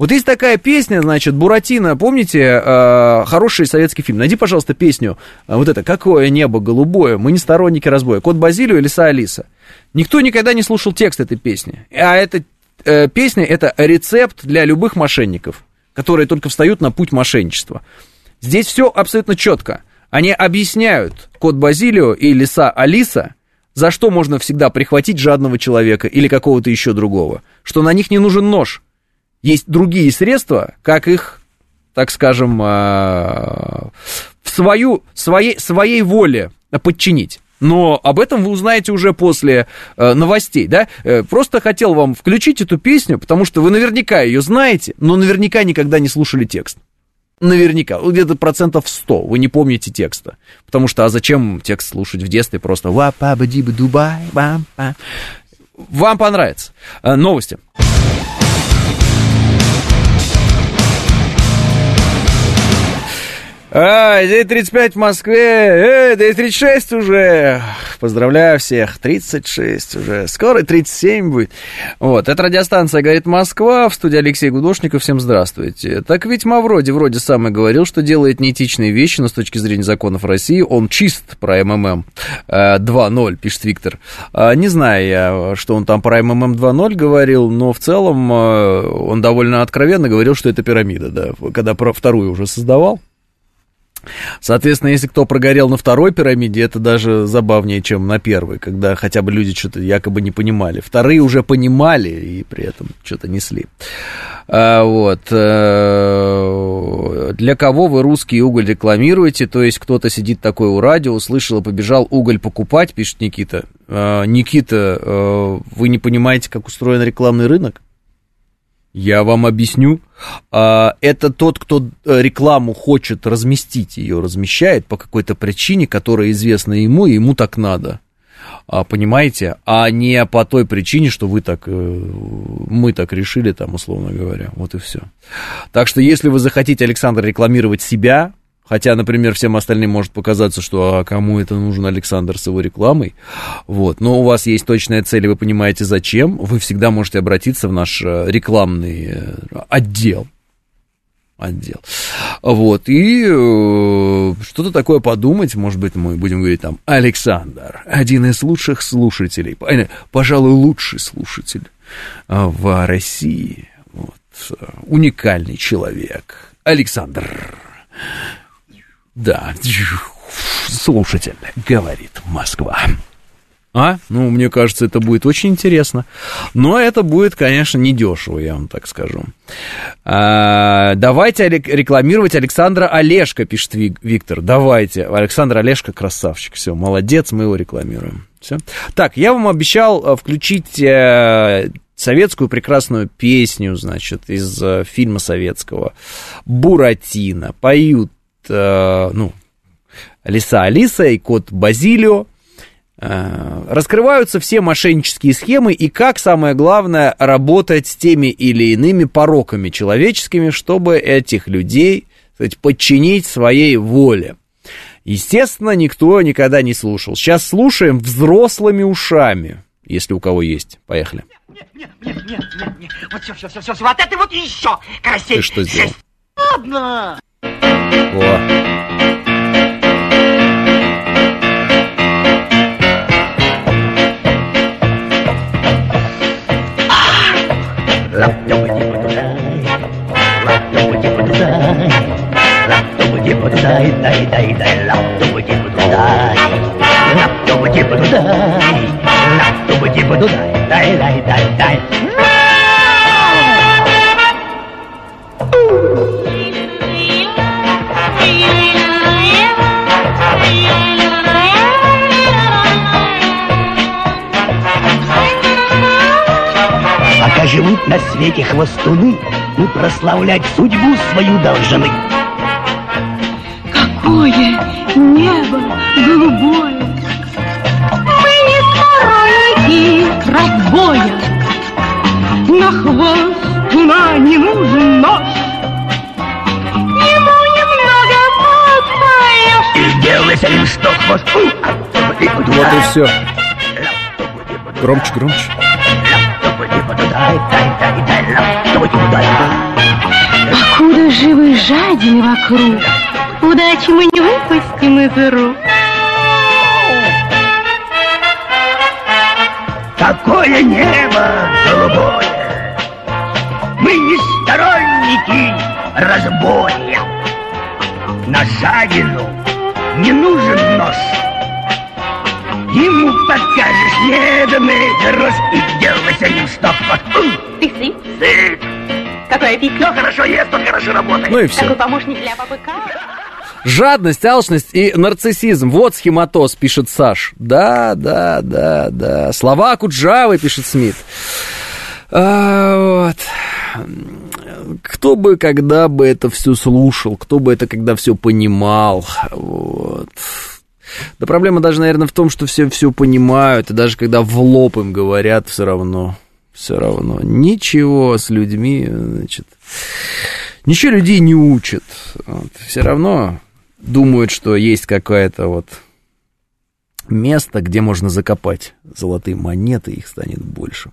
вот есть такая песня, значит, Буратино, помните, э, хороший советский фильм. Найди, пожалуйста, песню, э, вот это «Какое небо голубое», мы не сторонники разбоя, Кот Базилио и Лиса Алиса. Никто никогда не слушал текст этой песни. А эта э, песня – это рецепт для любых мошенников, которые только встают на путь мошенничества. Здесь все абсолютно четко. Они объясняют Кот Базилио и Лиса Алиса, за что можно всегда прихватить жадного человека или какого-то еще другого. Что на них не нужен нож – есть другие средства, как их, так скажем, а, в свою, своей, своей воле подчинить. Но об этом вы узнаете уже после э, новостей, да? Э, просто хотел вам включить эту песню, потому что вы наверняка ее знаете, но наверняка никогда не слушали текст. Наверняка, где-то процентов 100 вы не помните текста. Потому что, а зачем текст слушать в детстве просто ва па дубай вам понравится. Э, новости. А, 9.35 в Москве, э, 9.36 уже. Поздравляю всех, 36 уже, скоро 37 будет. Вот, это радиостанция «Говорит Москва», в студии Алексей Гудошников, всем здравствуйте. Так ведь Мавроди вроде сам и говорил, что делает неэтичные вещи, но с точки зрения законов России он чист про МММ 2.0, пишет Виктор. А, не знаю я, что он там про МММ 2.0 говорил, но в целом э, он довольно откровенно говорил, что это пирамида, да, когда про вторую уже создавал. Соответственно, если кто прогорел на второй пирамиде, это даже забавнее, чем на первой, когда хотя бы люди что-то якобы не понимали. Вторые уже понимали и при этом что-то несли. А, вот. Э, для кого вы русский уголь рекламируете? То есть кто-то сидит такой у радио, услышал и побежал уголь покупать, пишет Никита. А, Никита, э, вы не понимаете, как устроен рекламный рынок? Я вам объясню. А, это тот, кто э, рекламу хочет разместить, ее размещает по какой-то причине, которая известна ему, и ему так надо. А, понимаете? А не по той причине, что вы так, э, мы так решили, там, условно говоря. Вот и все. Так что, если вы захотите, Александр, рекламировать себя, Хотя, например, всем остальным может показаться, что а кому это нужен Александр с его рекламой. Вот. Но у вас есть точная цель, и вы понимаете, зачем. Вы всегда можете обратиться в наш э, рекламный э, отдел отдел. Вот, и э, что-то такое подумать, может быть, мы будем говорить там, Александр, один из лучших слушателей, э, пожалуй, лучший слушатель в России, вот, уникальный человек, Александр. Да, слушатель, говорит Москва. А? Ну, мне кажется, это будет очень интересно. Но это будет, конечно, недешево, я вам так скажу. А, давайте рекламировать Александра Олешко, пишет Виктор. Давайте. Александр Олешко красавчик. Все, молодец, мы его рекламируем. Все. Так, я вам обещал э, включить э, советскую прекрасную песню, значит, из э, фильма советского «Буратино». Поют ну, Лиса Алиса и кот Базилио, э, раскрываются все мошеннические схемы и как, самое главное, работать с теми или иными пороками человеческими, чтобы этих людей сказать, подчинить своей воле. Естественно, никто никогда не слушал. Сейчас слушаем взрослыми ушами, если у кого есть. Поехали. Нет, нет, нет, нет, нет, нет. Вот все, все, все, все, все. Вот это вот еще красивее. Ты что сделал? Ладно. của làm cho một chiếc mà tôi đây, lắp cho một chiếc mà tôi đây, làm cho người giết mà tôi sai đây đây đây làm cho người giết mà tôi sai làm cho người giết mà tôi đây đây đây đây. Пока живут на свете хвостуны, мы прославлять судьбу свою должны. Какое небо голубое! Мы не сторонники разбоя, На хвост уна не нужен нож. Ему немного подпоешь. И делайся им что хвосту. Вот и все. Громче, громче. Покуда живы жадины вокруг, Удачи мы не выпустим из рук. Какое небо голубое! Мы не сторонники разбоя. На жадину не нужен нож. Ему покажешь неведомый дрожь и делайся ним что Ты сыт? Сыт. Какой аппетит? Кто хорошо ест, тот хорошо работает. Ну и все. Какой помощник для папы Карла? Жадность, алчность и нарциссизм. Вот схематоз, пишет Саш. Да, да, да, да. Слова Куджавы, пишет Смит. А, вот. Кто бы, когда бы это все слушал, кто бы это когда все понимал. Вот. Да проблема даже, наверное, в том, что все все понимают, и даже когда в лоб им говорят, все равно, все равно. Ничего с людьми, значит, ничего людей не учат. Вот. Все равно думают, что есть какое-то вот место, где можно закопать золотые монеты, их станет больше.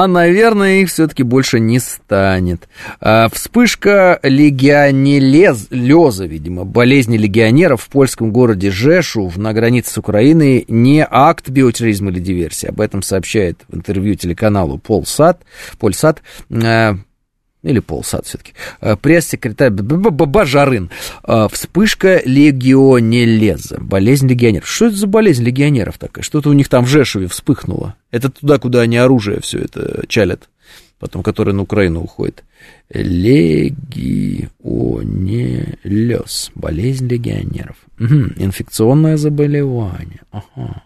А, наверное, их все-таки больше не станет. А, вспышка легионелеза, видимо, болезни легионеров в польском городе Жешу на границе с Украиной не акт биотерроризма или диверсии. Об этом сообщает в интервью телеканалу Полсат. Польсат. Или Полсат все-таки, пресс-секретарь Бажарын. Вспышка легионелеза, болезнь легионеров. Что это за болезнь легионеров такая? Что-то у них там в Жешуве вспыхнуло. Это туда, куда они оружие все это чалят, потом, которое на Украину уходит. Легионелез, болезнь легионеров. Угу. Инфекционное заболевание. Ага.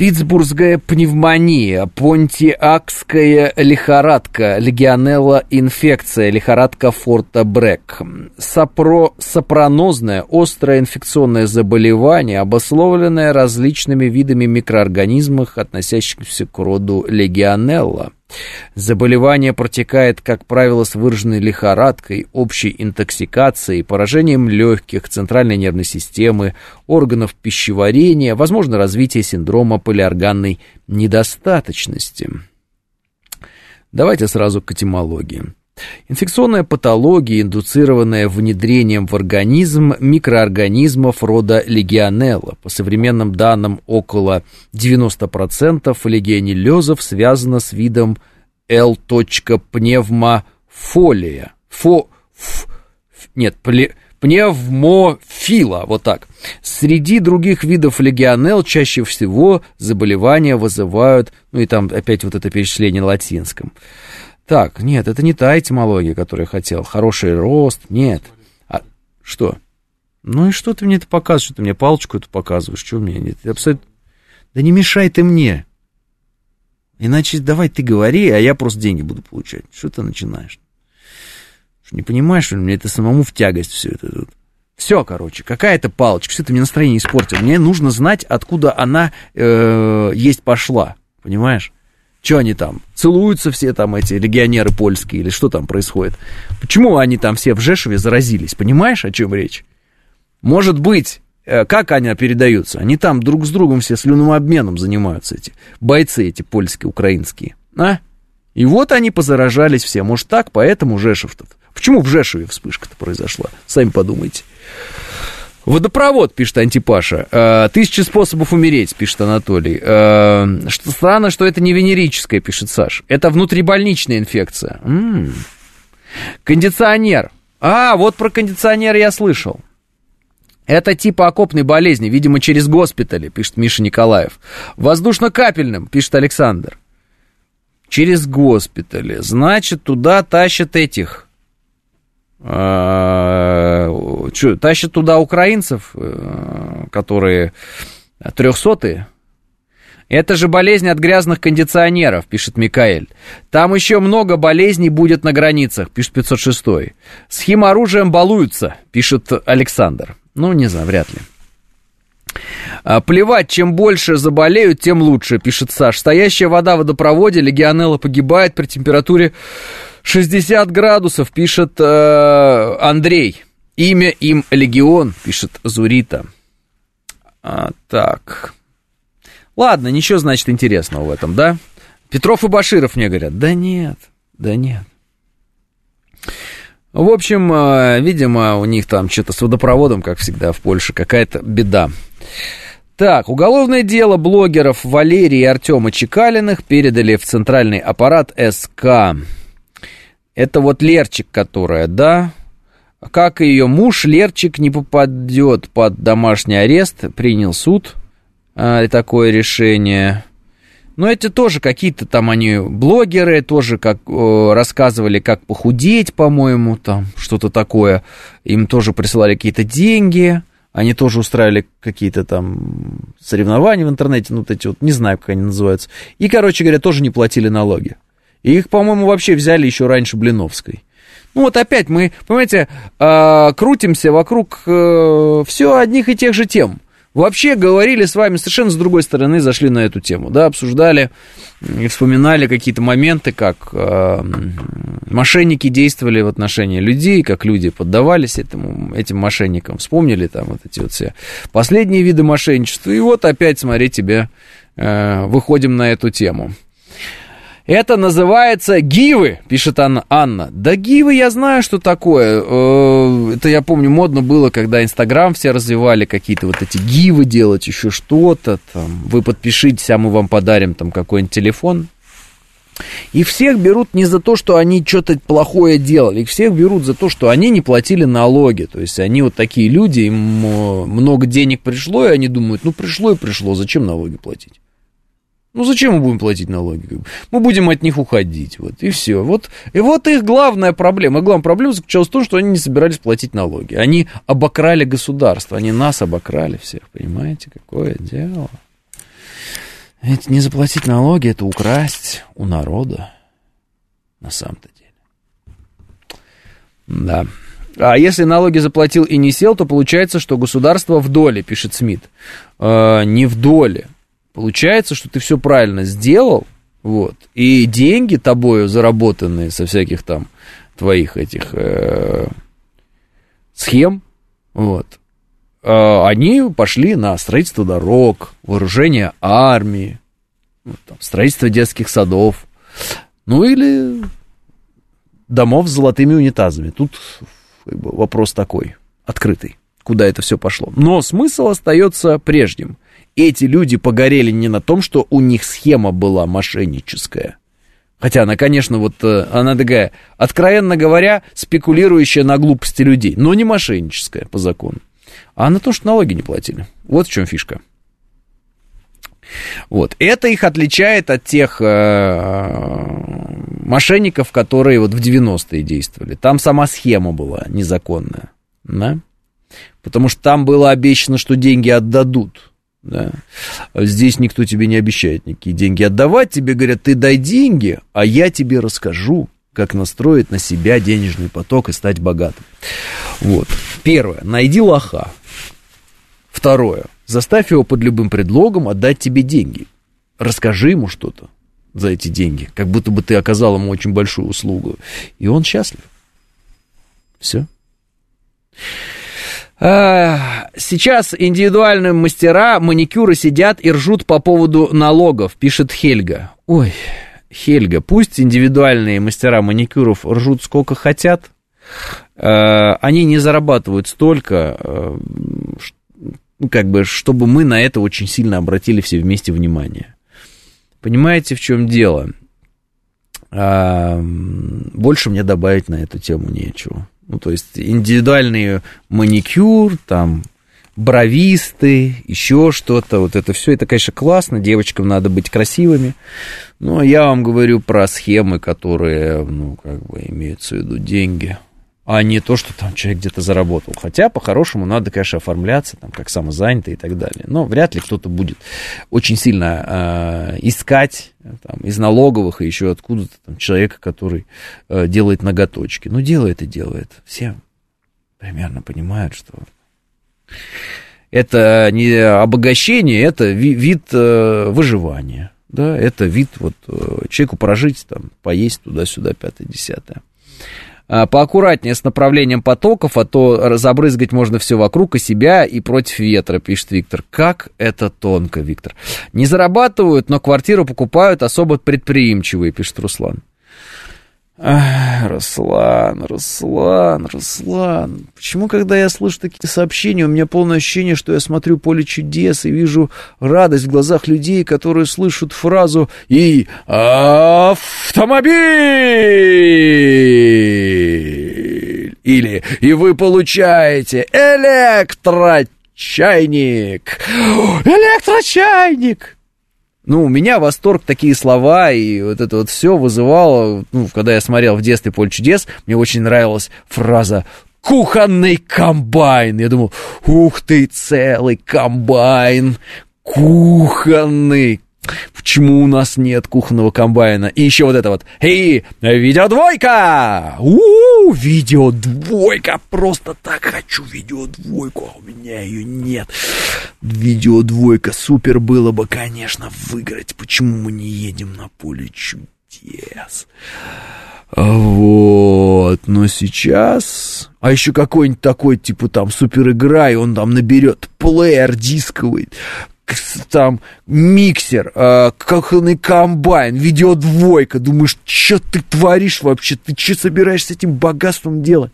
Питтсбургская пневмония, понтиакская лихорадка, легионелла инфекция, лихорадка Форта Брэк, сапро, сапронозное острое инфекционное заболевание, обусловленное различными видами микроорганизмов, относящихся к роду легионелла. Заболевание протекает, как правило, с выраженной лихорадкой, общей интоксикацией, поражением легких, центральной нервной системы, органов пищеварения, возможно развитие синдрома полиорганной недостаточности. Давайте сразу к этимологии. Инфекционная патология, индуцированная внедрением в организм микроорганизмов рода легионелла. По современным данным, около 90% легионеллезов связано с видом L.пневмофолия. Фо, ф, нет, пле, пневмофила, вот так. Среди других видов легионелл чаще всего заболевания вызывают, ну и там опять вот это перечисление на латинском. Так, нет, это не та этимология, которую я хотел. Хороший рост, нет. А что? Ну и что ты мне это показываешь? Что ты мне палочку эту показываешь? Что мне? Нет, абсолютно... Да не мешай ты мне. Иначе давай ты говори, а я просто деньги буду получать. Что ты начинаешь? Что не понимаешь, что мне это самому в тягость все это тут. Все, короче, какая-то палочка, все это мне настроение испортил. Мне нужно знать, откуда она э, есть пошла, понимаешь? Что они там? Целуются все там эти легионеры польские или что там происходит? Почему они там все в Жешеве заразились? Понимаешь, о чем речь? Может быть, э, как они передаются? Они там друг с другом все слюным обменом занимаются, эти бойцы эти польские, украинские. А? И вот они позаражались все. Может так, поэтому Жешев-то. Почему в Жешеве вспышка-то произошла? Сами подумайте. Водопровод, пишет Антипаша. Э, Тысячи способов умереть, пишет Анатолий. Э, Что странно, что это не венерическая, пишет Саш. Это внутрибольничная инфекция. М-м. Кондиционер. А, вот про кондиционер я слышал. Это типа окопной болезни, видимо, через госпитали, пишет Миша Николаев. Воздушно-капельным, пишет Александр. Через госпитали. Значит, туда тащат этих что, тащат туда украинцев, э, которые трехсотые? Это же болезнь от грязных кондиционеров, пишет Микаэль. Там еще много болезней будет на границах, пишет 506. С химоружием балуются, пишет Александр. Ну, не знаю, вряд ли. А, плевать, чем больше заболеют, тем лучше, пишет Саш. Стоящая вода в водопроводе, легионелла погибает при температуре 60 градусов, пишет э, Андрей. Имя им Легион, пишет Зурита. А, так. Ладно, ничего, значит, интересного в этом, да? Петров и Баширов мне говорят. Да нет, да нет. В общем, э, видимо, у них там что-то с водопроводом, как всегда, в Польше какая-то беда. Так, уголовное дело блогеров Валерии и Артема Чекалиных передали в центральный аппарат СК. Это вот Лерчик, которая, да? Как ее муж, Лерчик не попадет под домашний арест, принял суд а, такое решение. Но эти тоже какие-то там они блогеры, тоже как э, рассказывали, как похудеть, по-моему, там что-то такое. Им тоже присылали какие-то деньги. Они тоже устраивали какие-то там соревнования в интернете, ну, вот эти вот, не знаю, как они называются. И, короче говоря, тоже не платили налоги. И их, по-моему, вообще взяли еще раньше Блиновской. Ну вот опять мы, понимаете, э, крутимся вокруг э, все одних и тех же тем. Вообще говорили с вами совершенно с другой стороны, зашли на эту тему, да, обсуждали и вспоминали какие-то моменты, как э, мошенники действовали в отношении людей, как люди поддавались этому, этим мошенникам, вспомнили там вот эти вот все последние виды мошенничества, и вот опять, смотри, тебе э, выходим на эту тему. Это называется гивы, пишет Анна. Анна. Да гивы я знаю, что такое. Э, это я помню, модно было, когда Инстаграм все развивали, какие-то вот эти гивы делать, еще что-то. Там. Вы подпишитесь, а мы вам подарим там какой-нибудь телефон. И всех берут не за то, что они что-то плохое делали, их всех берут за то, что они не платили налоги. То есть они вот такие люди, им э, много денег пришло, и они думают, ну пришло и пришло, зачем налоги платить? Ну зачем мы будем платить налоги? Мы будем от них уходить, вот, и все. Вот, и вот их главная проблема. И главная проблема заключалась в том, что они не собирались платить налоги. Они обокрали государство, они нас обокрали всех, понимаете, какое дело. Ведь не заплатить налоги, это украсть у народа, на самом-то деле. Да. А если налоги заплатил и не сел, то получается, что государство в доле, пишет Смит. Э, не в доле. Получается, что ты все правильно сделал, вот, и деньги тобою заработанные со всяких там твоих этих э, схем, вот, э, они пошли на строительство дорог, вооружение армии, вот, там, строительство детских садов, ну или домов с золотыми унитазами. Тут как бы, вопрос такой, открытый, куда это все пошло. Но смысл остается прежним – эти люди погорели не на том, что у них схема была мошенническая. Хотя она, конечно, вот э, она такая, откровенно говоря, спекулирующая на глупости людей, но не мошенническая по закону. А на то, что налоги не платили. Вот в чем фишка. Вот. Это их отличает от тех э, мошенников, которые вот в 90-е действовали. Там сама схема была незаконная. Да? Потому что там было обещано, что деньги отдадут. Да. Здесь никто тебе не обещает никакие деньги отдавать. Тебе говорят, ты дай деньги, а я тебе расскажу, как настроить на себя денежный поток и стать богатым. Вот. Первое. Найди лоха. Второе. Заставь его под любым предлогом отдать тебе деньги. Расскажи ему что-то за эти деньги, как будто бы ты оказал ему очень большую услугу. И он счастлив. Все. Сейчас индивидуальные мастера маникюра сидят и ржут по поводу налогов, пишет Хельга. Ой, Хельга, пусть индивидуальные мастера маникюров ржут сколько хотят, э, они не зарабатывают столько, э, ну, как бы, чтобы мы на это очень сильно обратили все вместе внимание. Понимаете, в чем дело? Больше мне добавить на эту тему нечего. Ну, то есть индивидуальный маникюр, там, бровисты, еще что-то, вот это все, это, конечно, классно, девочкам надо быть красивыми, но я вам говорю про схемы, которые, ну, как бы имеются в виду деньги, а не то, что там человек где-то заработал. Хотя, по-хорошему, надо, конечно, оформляться, там, как самозанятый и так далее. Но вряд ли кто-то будет очень сильно э, искать там, из налоговых и еще откуда-то там, человека, который э, делает ноготочки. Ну, делает и делает. Все примерно понимают, что это не обогащение, это ви- вид э, выживания. Да, это вид вот э, человеку прожить, там, поесть туда-сюда, пятое, десятое. А, Поаккуратнее с направлением потоков, а то забрызгать можно все вокруг и себя, и против ветра, пишет Виктор. Как это тонко, Виктор. Не зарабатывают, но квартиру покупают особо предприимчивые, пишет Руслан. Ах, Руслан, Руслан, Руслан. Почему, когда я слышу такие сообщения, у меня полное ощущение, что я смотрю поле чудес и вижу радость в глазах людей, которые слышат фразу «И автомобиль!» Или «И вы получаете электрочайник!» Электрочайник! Ну, у меня восторг, такие слова, и вот это вот все вызывало, ну, когда я смотрел в детстве «Поле чудес», мне очень нравилась фраза «кухонный комбайн». Я думал, ух ты, целый комбайн, кухонный. Почему у нас нет кухонного комбайна? И еще вот это вот. И видеодвойка! у видеодвойка! Просто так хочу видеодвойку, а у меня ее нет. Видеодвойка супер было бы, конечно, выиграть. Почему мы не едем на поле чудес? А Вот, но сейчас... А еще какой-нибудь такой, типа, там, супер игра, и он там наберет плеер дисковый, там, миксер, э, кухонный комбайн, видеодвойка. Думаешь, что ты творишь вообще? Ты что собираешься этим богатством делать?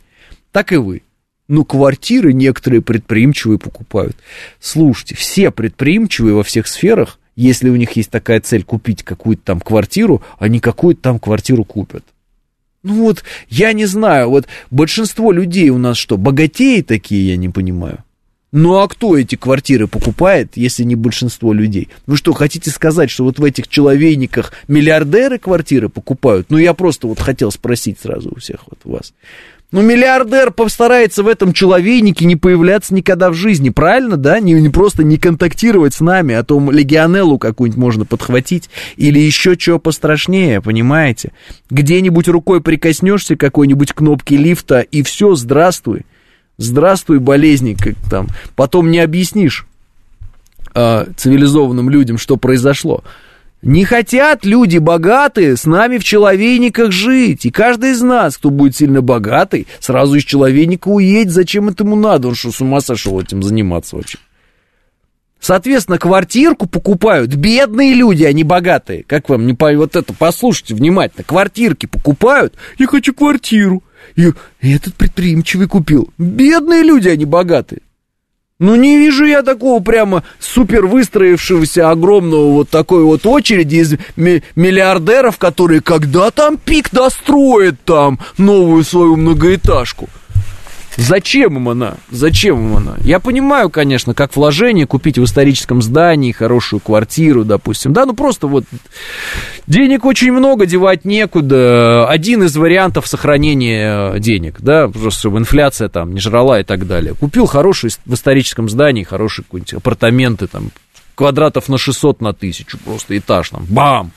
Так и вы. Ну, квартиры некоторые предприимчивые покупают. Слушайте, все предприимчивые во всех сферах, если у них есть такая цель купить какую-то там квартиру, они какую-то там квартиру купят. Ну вот, я не знаю, вот большинство людей у нас что, богатеи такие, я не понимаю. Ну а кто эти квартиры покупает, если не большинство людей? Вы что, хотите сказать, что вот в этих человейниках миллиардеры квартиры покупают? Ну я просто вот хотел спросить сразу у всех вот вас. Ну, миллиардер постарается в этом человейнике не появляться никогда в жизни, правильно, да? Не, не просто не контактировать с нами, а то легионеллу какую-нибудь можно подхватить или еще чего пострашнее, понимаете? Где-нибудь рукой прикоснешься к какой-нибудь кнопке лифта, и все, здравствуй. Здравствуй, болезник, как там. Потом не объяснишь э, цивилизованным людям, что произошло. Не хотят люди богатые с нами в человейниках жить. И каждый из нас, кто будет сильно богатый, сразу из человейника уедет. Зачем это ему надо? Он что, с ума сошел этим заниматься вообще? Соответственно, квартирку покупают бедные люди, а не богатые. Как вам не по... Вот это послушайте внимательно. Квартирки покупают. Я хочу квартиру. И этот предприимчивый купил. Бедные люди, не богатые. Ну, не вижу я такого прямо супер выстроившегося огромного вот такой вот очереди из ми- миллиардеров, которые когда там пик достроят там новую свою многоэтажку. Зачем им она? Зачем им она? Я понимаю, конечно, как вложение купить в историческом здании хорошую квартиру, допустим. Да, ну просто вот денег очень много, девать некуда. Один из вариантов сохранения э, денег, да, просто чтобы инфляция там не жрала и так далее. Купил хороший в историческом здании, хорошие какие-нибудь апартаменты там, квадратов на 600 на 1000, просто этаж там, бам!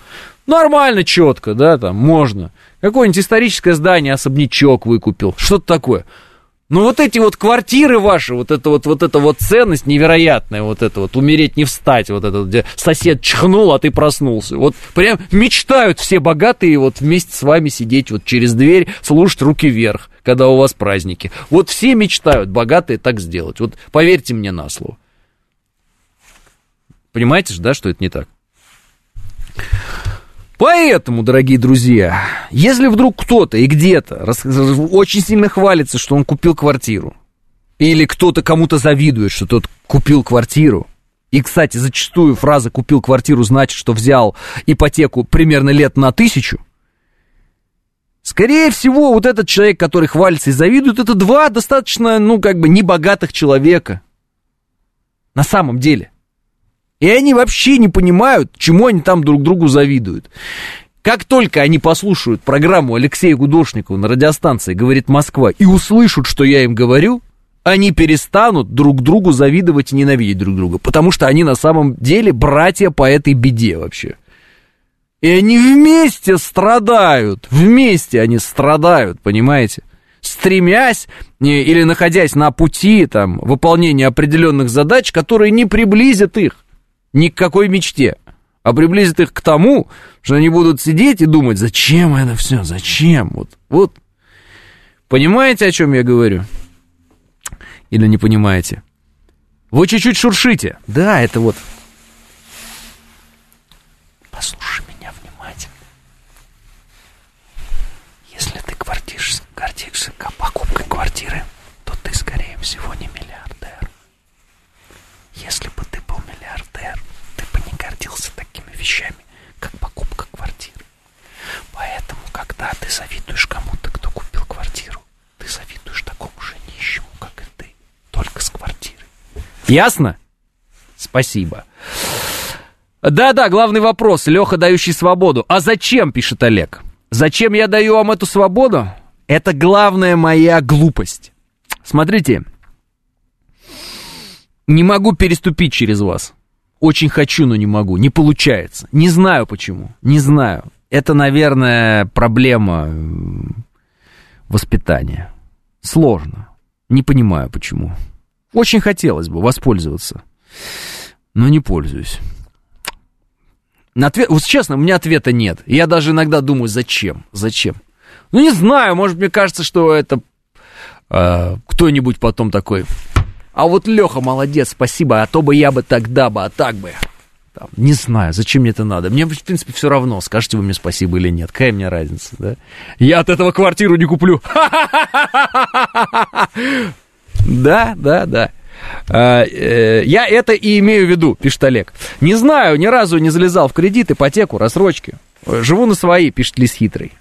Нормально, четко, да, там, можно. Какое-нибудь историческое здание, особнячок выкупил, что-то такое. Ну вот эти вот квартиры ваши, вот это вот, вот эта вот ценность невероятная, вот это вот, умереть не встать, вот это где сосед чихнул, а ты проснулся. Вот прям мечтают все богатые вот вместе с вами сидеть вот через дверь, слушать руки вверх, когда у вас праздники. Вот все мечтают, богатые, так сделать. Вот поверьте мне на слово. Понимаете же, да, что это не так? Поэтому, дорогие друзья, если вдруг кто-то и где-то очень сильно хвалится, что он купил квартиру, или кто-то кому-то завидует, что тот купил квартиру, и, кстати, зачастую фраза «купил квартиру» значит, что взял ипотеку примерно лет на тысячу, Скорее всего, вот этот человек, который хвалится и завидует, это два достаточно, ну, как бы, небогатых человека. На самом деле. И они вообще не понимают, чему они там друг другу завидуют. Как только они послушают программу Алексея Гудошникова на радиостанции «Говорит Москва» и услышат, что я им говорю, они перестанут друг другу завидовать и ненавидеть друг друга, потому что они на самом деле братья по этой беде вообще. И они вместе страдают, вместе они страдают, понимаете? Стремясь или находясь на пути там, выполнения определенных задач, которые не приблизят их ни к какой мечте, а приблизят их к тому, что они будут сидеть и думать, зачем это все, зачем, вот, вот. Понимаете, о чем я говорю? Или не понимаете? Вы чуть-чуть шуршите. Да, это вот. Послушай меня внимательно. Если ты гордишься, гордишься покупкой квартиры, то ты, скорее всего, не миллиардер. Если бы ты был миллиардер, ты бы не гордился такими вещами, как покупка квартиры. Поэтому, когда ты завидуешь кому-то, кто купил квартиру, ты завидуешь такому же нищему, как и ты, только с квартирой. Ясно? Спасибо. Да-да, главный вопрос. Леха, дающий свободу. А зачем, пишет Олег? Зачем я даю вам эту свободу? Это главная моя глупость. Смотрите, не могу переступить через вас. Очень хочу, но не могу. Не получается. Не знаю почему. Не знаю. Это, наверное, проблема воспитания. Сложно. Не понимаю почему. Очень хотелось бы воспользоваться. Но не пользуюсь. На ответ, вот честно, у меня ответа нет. Я даже иногда думаю, зачем? Зачем? Ну, не знаю, может, мне кажется, что это э, кто-нибудь потом такой. А вот Леха молодец, спасибо, а то бы я бы тогда бы, а так бы. Там, не знаю, зачем мне это надо. Мне, в принципе, все равно, скажете вы мне спасибо или нет. Какая мне разница, да? Я от этого квартиру не куплю. Да, да, да. А, э, я это и имею в виду, пишет Олег. Не знаю, ни разу не залезал в кредит, ипотеку, рассрочки. Живу на свои, пишет Лис Хитрый.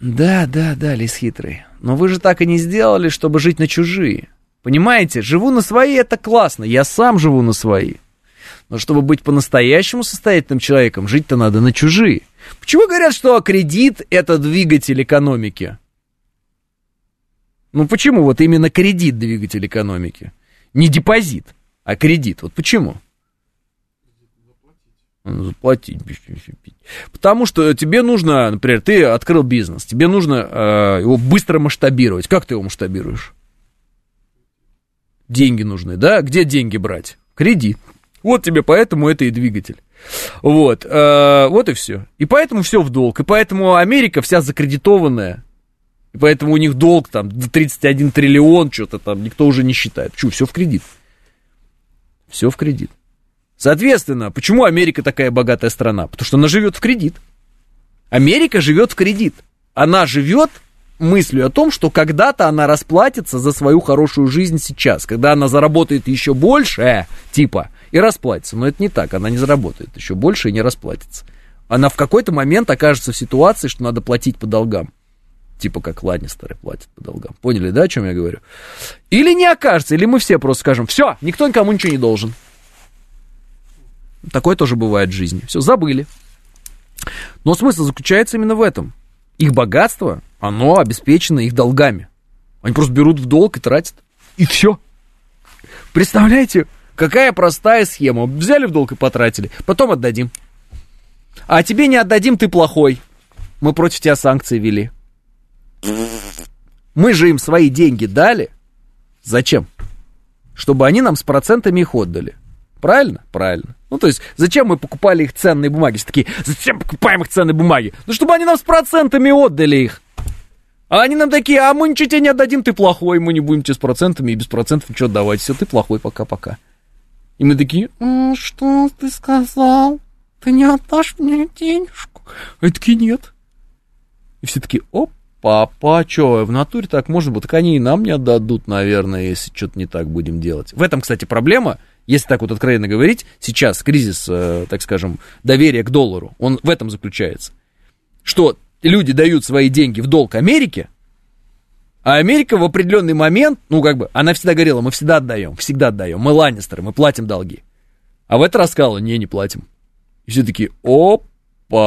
Да, да, да, Лис Хитрый. Но вы же так и не сделали, чтобы жить на чужие. Понимаете, живу на свои, это классно. Я сам живу на свои. Но чтобы быть по-настоящему состоятельным человеком, жить-то надо на чужие. Почему говорят, что кредит это двигатель экономики? Ну почему вот именно кредит двигатель экономики? Не депозит, а кредит. Вот почему? Заплатить. Потому что тебе нужно, например, ты открыл бизнес, тебе нужно э, его быстро масштабировать. Как ты его масштабируешь? Деньги нужны, да? Где деньги брать? Кредит. Вот тебе поэтому это и двигатель. Вот, э, вот и все. И поэтому все в долг. И поэтому Америка вся закредитованная. И поэтому у них долг там 31 триллион, что-то там никто уже не считает. Чу, все в кредит. Все в кредит. Соответственно, почему Америка такая богатая страна? Потому что она живет в кредит. Америка живет в кредит. Она живет мыслью о том, что когда-то она расплатится за свою хорошую жизнь сейчас, когда она заработает еще больше, типа, и расплатится. Но это не так, она не заработает еще больше и не расплатится. Она в какой-то момент окажется в ситуации, что надо платить по долгам. Типа как Ланнистеры платят по долгам. Поняли, да, о чем я говорю? Или не окажется, или мы все просто скажем, все, никто никому ничего не должен. Такое тоже бывает в жизни. Все, забыли. Но смысл заключается именно в этом. Их богатство, оно обеспечено их долгами. Они просто берут в долг и тратят. И все. Представляете, какая простая схема. Взяли в долг и потратили, потом отдадим. А тебе не отдадим, ты плохой. Мы против тебя санкции вели. Мы же им свои деньги дали. Зачем? Чтобы они нам с процентами их отдали. Правильно? Правильно. Ну, то есть, зачем мы покупали их ценные бумаги? Все такие, зачем покупаем их ценные бумаги? Ну, чтобы они нам с процентами отдали их. А они нам такие, а мы ничего тебе не отдадим, ты плохой, мы не будем тебе с процентами и без процентов ничего отдавать. Все, ты плохой, пока-пока. И мы такие, «А, что ты сказал? Ты не отдашь мне денежку? А такие, нет. И все такие, оп, папа, что, в натуре так можно было? Так они и нам не отдадут, наверное, если что-то не так будем делать. В этом, кстати, проблема, если так вот откровенно говорить, сейчас кризис, э, так скажем, доверия к доллару, он в этом заключается. Что люди дают свои деньги в долг Америке, а Америка в определенный момент, ну как бы, она всегда говорила, мы всегда отдаем, всегда отдаем, мы Ланнистеры, мы платим долги. А в этот раз сказала, не, не платим. И все такие, опа.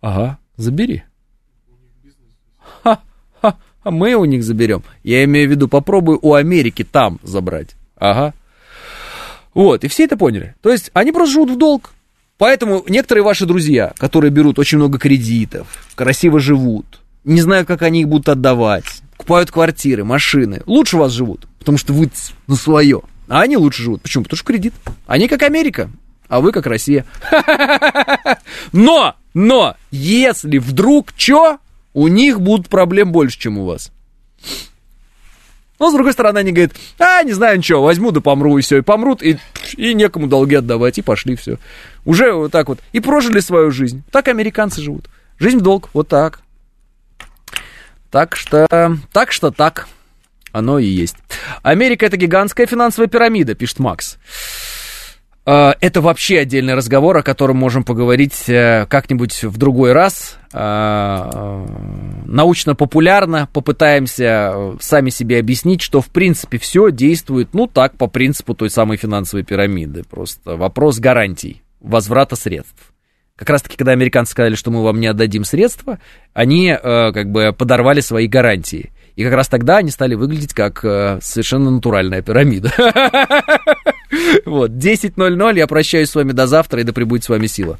Ага, забери. А мы у них заберем. Я имею в виду, попробуй у Америки там забрать. Ага. Вот, и все это поняли. То есть они просто живут в долг. Поэтому некоторые ваши друзья, которые берут очень много кредитов, красиво живут, не знают, как они их будут отдавать, покупают квартиры, машины, лучше вас живут, потому что вы на свое. А они лучше живут. Почему? Потому что кредит. Они как Америка, а вы как Россия. Но, но, если вдруг что, у них будут проблем больше, чем у вас. Но, с другой стороны, они говорят, а, не знаю ничего, возьму да помру, и все, и помрут, и, и некому долги отдавать, и пошли, все. Уже вот так вот. И прожили свою жизнь. Так американцы живут. Жизнь в долг, вот так. Так что, так что так. Оно и есть. Америка это гигантская финансовая пирамида, пишет Макс. А, Это вообще отдельный разговор, о котором можем поговорить э, как-нибудь в другой раз. А, э, Научно-популярно попытаемся э, сами себе объяснить, что в принципе все действует, ну так, по принципу той самой финансовой пирамиды. Просто вопрос гарантий, возврата средств. Как раз таки, когда американцы сказали, что мы вам не отдадим средства, они как бы подорвали свои гарантии. И как раз тогда они стали выглядеть как э, совершенно натуральная пирамида. Вот, 10.00, я прощаюсь с вами до завтра, и да пребудет с вами сила.